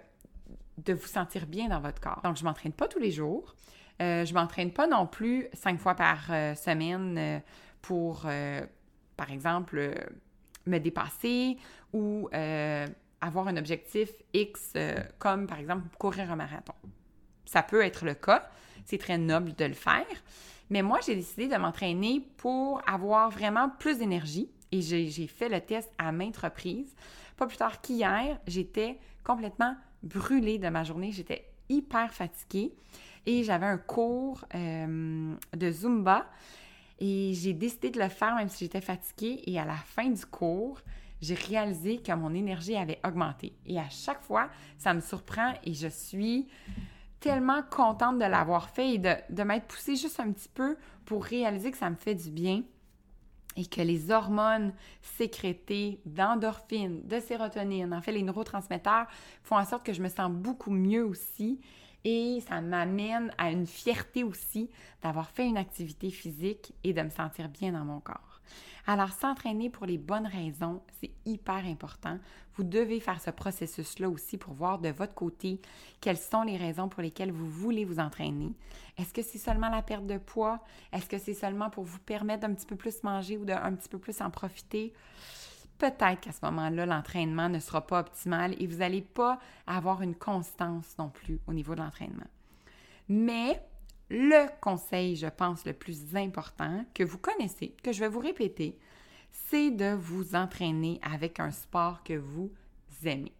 de vous sentir bien dans votre corps. Donc, je ne m'entraîne pas tous les jours. Euh, je ne m'entraîne pas non plus cinq fois par euh, semaine euh, pour, par exemple, me dépasser ou avoir un objectif X, comme par exemple courir un marathon. Ça peut être le cas. C'est très noble de le faire. Mais moi, j'ai décidé de m'entraîner pour avoir vraiment plus d'énergie et j'ai fait le test à maintes reprises. Pas plus tard qu'hier, j'étais complètement brûlée de ma journée. J'étais hyper fatiguée et j'avais un cours euh, de Zumba et j'ai décidé de le faire même si j'étais fatiguée et à la fin du cours, j'ai réalisé que mon énergie avait augmenté. Et à chaque fois, ça me surprend et je suis tellement contente de l'avoir fait et de, de m'être poussée juste un petit peu pour réaliser que ça me fait du bien et que les hormones sécrétées d'endorphine, de sérotonine, en fait les neurotransmetteurs, font en sorte que je me sens beaucoup mieux aussi et ça m'amène à une fierté aussi d'avoir fait une activité physique et de me sentir bien dans mon corps. Alors, s'entraîner pour les bonnes raisons, c'est hyper important. Vous devez faire ce processus-là aussi pour voir de votre côté quelles sont les raisons pour lesquelles vous voulez vous entraîner. Est-ce que c'est seulement la perte de poids? Est-ce que c'est seulement pour vous permettre d'un petit peu plus manger ou d'un petit peu plus en profiter? Peut-être qu'à ce moment-là, l'entraînement ne sera pas optimal et vous n'allez pas avoir une constance non plus au niveau de l'entraînement. Mais le conseil, je pense, le plus important que vous connaissez, que je vais vous répéter, c'est de vous entraîner avec un sport que vous aimez.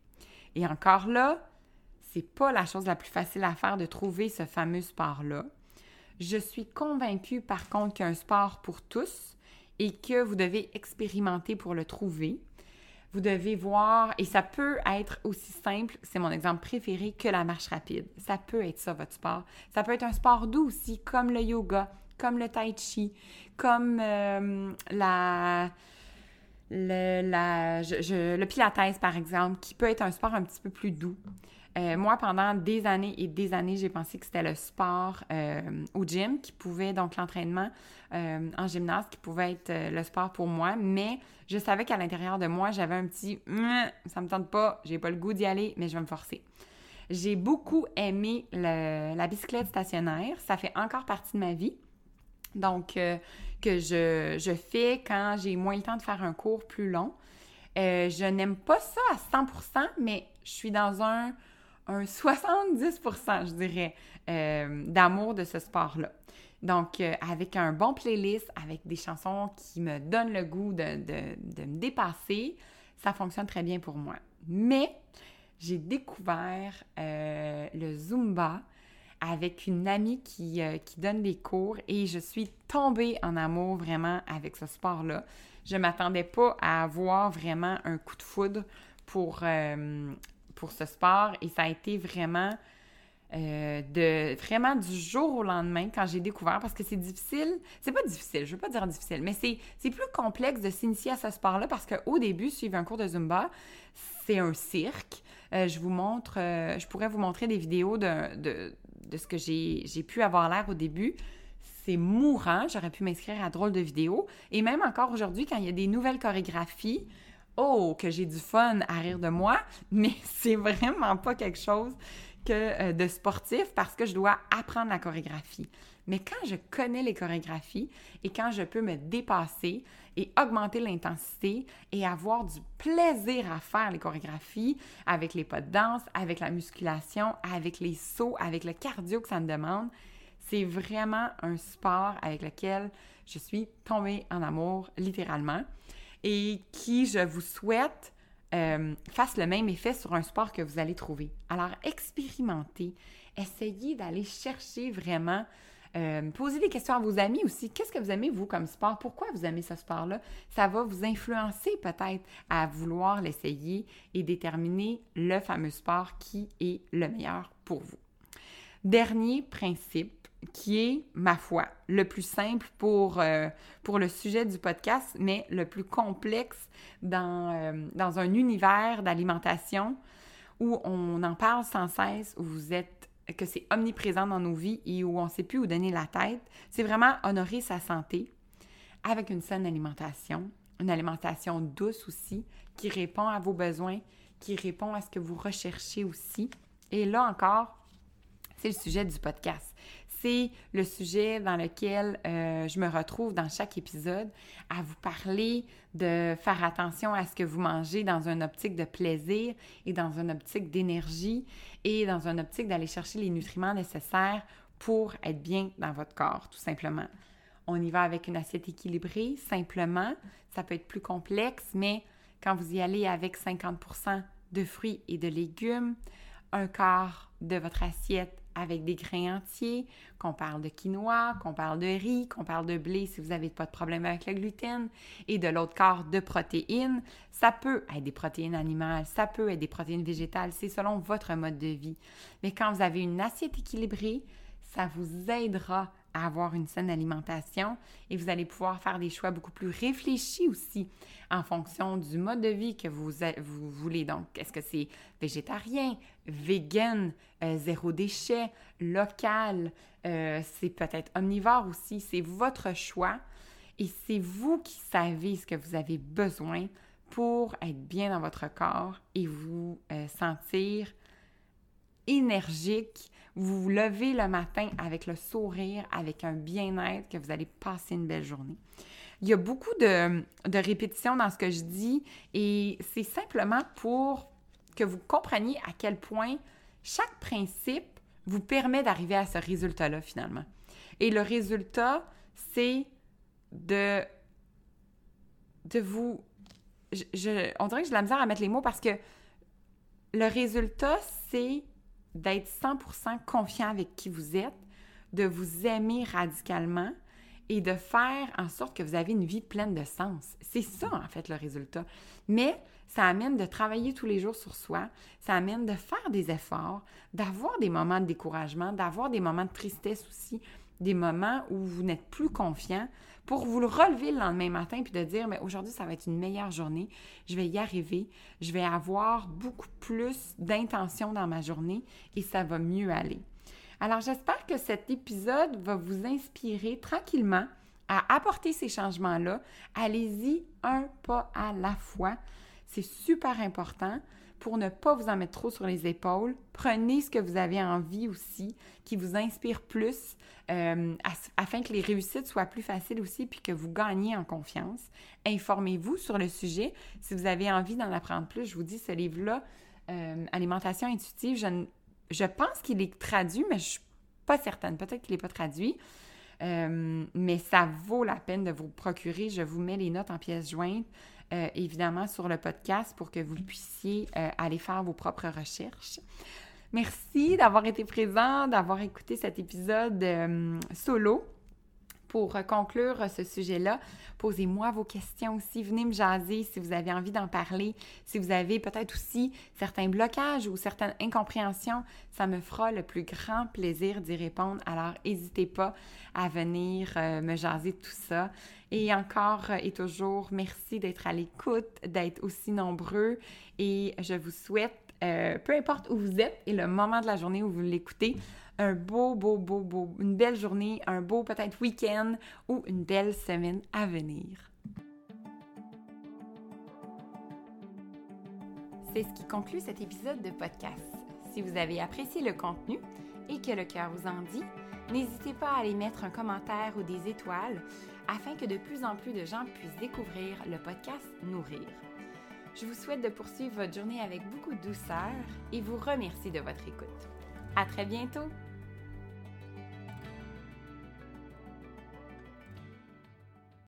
Et encore là, c'est pas la chose la plus facile à faire de trouver ce fameux sport-là. Je suis convaincue par contre qu'il y a un sport pour tous et que vous devez expérimenter pour le trouver. Vous devez voir, et ça peut être aussi simple, c'est mon exemple préféré, que la marche rapide. Ça peut être ça, votre sport. Ça peut être un sport doux aussi, comme le yoga, comme le tai chi, comme euh, la, le, le pilates, par exemple, qui peut être un sport un petit peu plus doux. Euh, moi, pendant des années et des années, j'ai pensé que c'était le sport euh, au gym qui pouvait, donc l'entraînement euh, en gymnase, qui pouvait être le sport pour moi, mais je savais qu'à l'intérieur de moi, j'avais un petit ça me tente pas, j'ai pas le goût d'y aller, mais je vais me forcer. J'ai beaucoup aimé la bicyclette stationnaire, ça fait encore partie de ma vie. Donc, que je, je, fais quand j'ai moins le temps de faire un cours plus long. je n'aime pas ça à 100%, mais je suis dans un, un 70% je dirais, euh, d'amour de ce sport-là. Donc, euh, avec un bon playlist, avec des chansons qui me donnent le goût de, me dépasser, ça fonctionne très bien pour moi. Mais j'ai découvert euh, le Zumba avec une amie qui, donne des cours et je suis tombée en amour vraiment avec ce sport-là. Je ne m'attendais pas à avoir vraiment un coup de foudre pour, pour ce sport et ça a été vraiment euh, de vraiment du jour au lendemain quand j'ai découvert parce que c'est difficile. C'est pas difficile, je veux pas dire difficile, mais c'est plus complexe de s'initier à ce sport-là parce qu'au début, suivre un cours de Zumba, c'est un cirque. je vous montre, je pourrais vous montrer des vidéos de, de de ce que j'ai pu avoir l'air au début, c'est mourant. J'aurais pu m'inscrire à drôle de vidéos. Et même encore aujourd'hui, quand il y a des nouvelles chorégraphies, oh, que j'ai du fun à rire de moi, mais c'est vraiment pas quelque chose que euh, de sportif parce que je dois apprendre la chorégraphie. Mais quand je connais les chorégraphies et quand je peux me dépasser et augmenter l'intensité et avoir du plaisir à faire les chorégraphies avec les pas de danse, avec la musculation, avec les sauts, avec le cardio que ça me demande, c'est vraiment un sport avec lequel je suis tombée en amour littéralement et qui, je vous souhaite, euh, fasse le même effet sur un sport que vous allez trouver. Alors, expérimentez, essayez d'aller chercher vraiment euh, posez des questions à vos amis aussi. Qu'est-ce que vous aimez, vous, comme sport? Pourquoi vous aimez ce sport-là? Ça va vous influencer peut-être à vouloir l'essayer et déterminer le fameux sport qui est le meilleur pour vous. Dernier principe qui est, ma foi, le plus simple pour, euh, pour le sujet du podcast, mais le plus complexe dans, euh, dans un univers d'alimentation où on en parle sans cesse, où vous êtes que c'est omniprésent dans nos vies et où on ne sait plus où donner la tête, c'est vraiment honorer sa santé avec une saine alimentation, une alimentation douce aussi, qui répond à vos besoins, qui répond à ce que vous recherchez aussi. Et là encore, c'est le sujet du podcast c'est le sujet dans lequel euh, je me retrouve dans chaque épisode à vous parler de faire attention à ce que vous mangez dans une optique de plaisir et dans une optique d'énergie et dans une optique d'aller chercher les nutriments nécessaires pour être bien dans votre corps, tout simplement. On y va avec une assiette équilibrée, simplement. Ça peut être plus complexe, mais quand vous y allez avec 50% de fruits et de légumes, un quart de votre assiette avec des grains entiers, qu'on parle de quinoa, qu'on parle de riz, qu'on parle de blé si vous n'avez pas de problème avec le gluten, et de l'autre quart de protéines. Ça peut être des protéines animales, ça peut être des protéines végétales, c'est selon votre mode de vie. Mais quand vous avez une assiette équilibrée, ça vous aidera à avoir une saine alimentation et vous allez pouvoir faire des choix beaucoup plus réfléchis aussi en fonction du mode de vie que vous, vous voulez. Donc, est-ce que c'est végétarien, vegan, euh, zéro déchet, local, euh, c'est peut-être omnivore aussi, c'est votre choix et c'est vous qui savez ce que vous avez besoin pour être bien dans votre corps et vous euh, sentir énergique, vous vous levez le matin avec le sourire, avec un bien-être, que vous allez passer une belle journée. Il y a beaucoup de, répétitions dans ce que je dis et c'est simplement pour que vous compreniez à quel point chaque principe vous permet d'arriver à ce résultat-là finalement. Et le résultat, c'est de, de vous... On dirait que j'ai de la misère à mettre les mots parce que le résultat, c'est d'être 100% confiant avec qui vous êtes, de vous aimer radicalement et de faire en sorte que vous avez une vie pleine de sens. C'est ça, en fait, le résultat. Mais ça amène de travailler tous les jours sur soi, ça amène de faire des efforts, d'avoir des moments de découragement, d'avoir des moments de tristesse aussi, des moments où vous n'êtes plus confiant pour vous le relever le lendemain matin puis de dire mais aujourd'hui ça va être une meilleure journée, je vais y arriver, je vais avoir beaucoup plus d'intention dans ma journée et ça va mieux aller. Alors j'espère que cet épisode va vous inspirer tranquillement à apporter ces changements-là. Allez-y un pas à la fois. C'est super important pour ne pas vous en mettre trop sur les épaules. Prenez ce que vous avez envie aussi, qui vous inspire plus, euh, afin que les réussites soient plus faciles aussi, puis que vous gagniez en confiance. Informez-vous sur le sujet. Si vous avez envie d'en apprendre plus, je vous dis, ce livre-là, euh, Alimentation intuitive, je, je pense qu'il est traduit, mais je ne suis pas certaine. Peut-être qu'il n'est pas traduit. Euh, mais ça vaut la peine de vous procurer. Je vous mets les notes en pièces jointes, euh, évidemment, sur le podcast pour que vous puissiez euh, aller faire vos propres recherches. Merci d'avoir été présent, d'avoir écouté cet épisode solo pour conclure ce sujet-là, posez-moi vos questions aussi. Venez me jaser si vous avez envie d'en parler. Si vous avez peut-être aussi certains blocages ou certaines incompréhensions, ça me fera le plus grand plaisir d'y répondre. Alors, n'hésitez pas à venir euh, me jaser tout ça. Et encore et toujours, merci d'être à l'écoute, d'être aussi nombreux et je vous souhaite, euh, peu importe où vous êtes et le moment de la journée où vous l'écoutez, un beau, beau, beau, beau, une belle journée, un beau peut-être week-end ou une belle semaine à venir. C'est ce qui conclut cet épisode de podcast. Si vous avez apprécié le contenu et que le cœur vous en dit, n'hésitez pas à aller mettre un commentaire ou des étoiles afin que de plus en plus de gens puissent découvrir le podcast Nourrir. Je vous souhaite de poursuivre votre journée avec beaucoup de douceur et vous remercie de votre écoute. À très bientôt!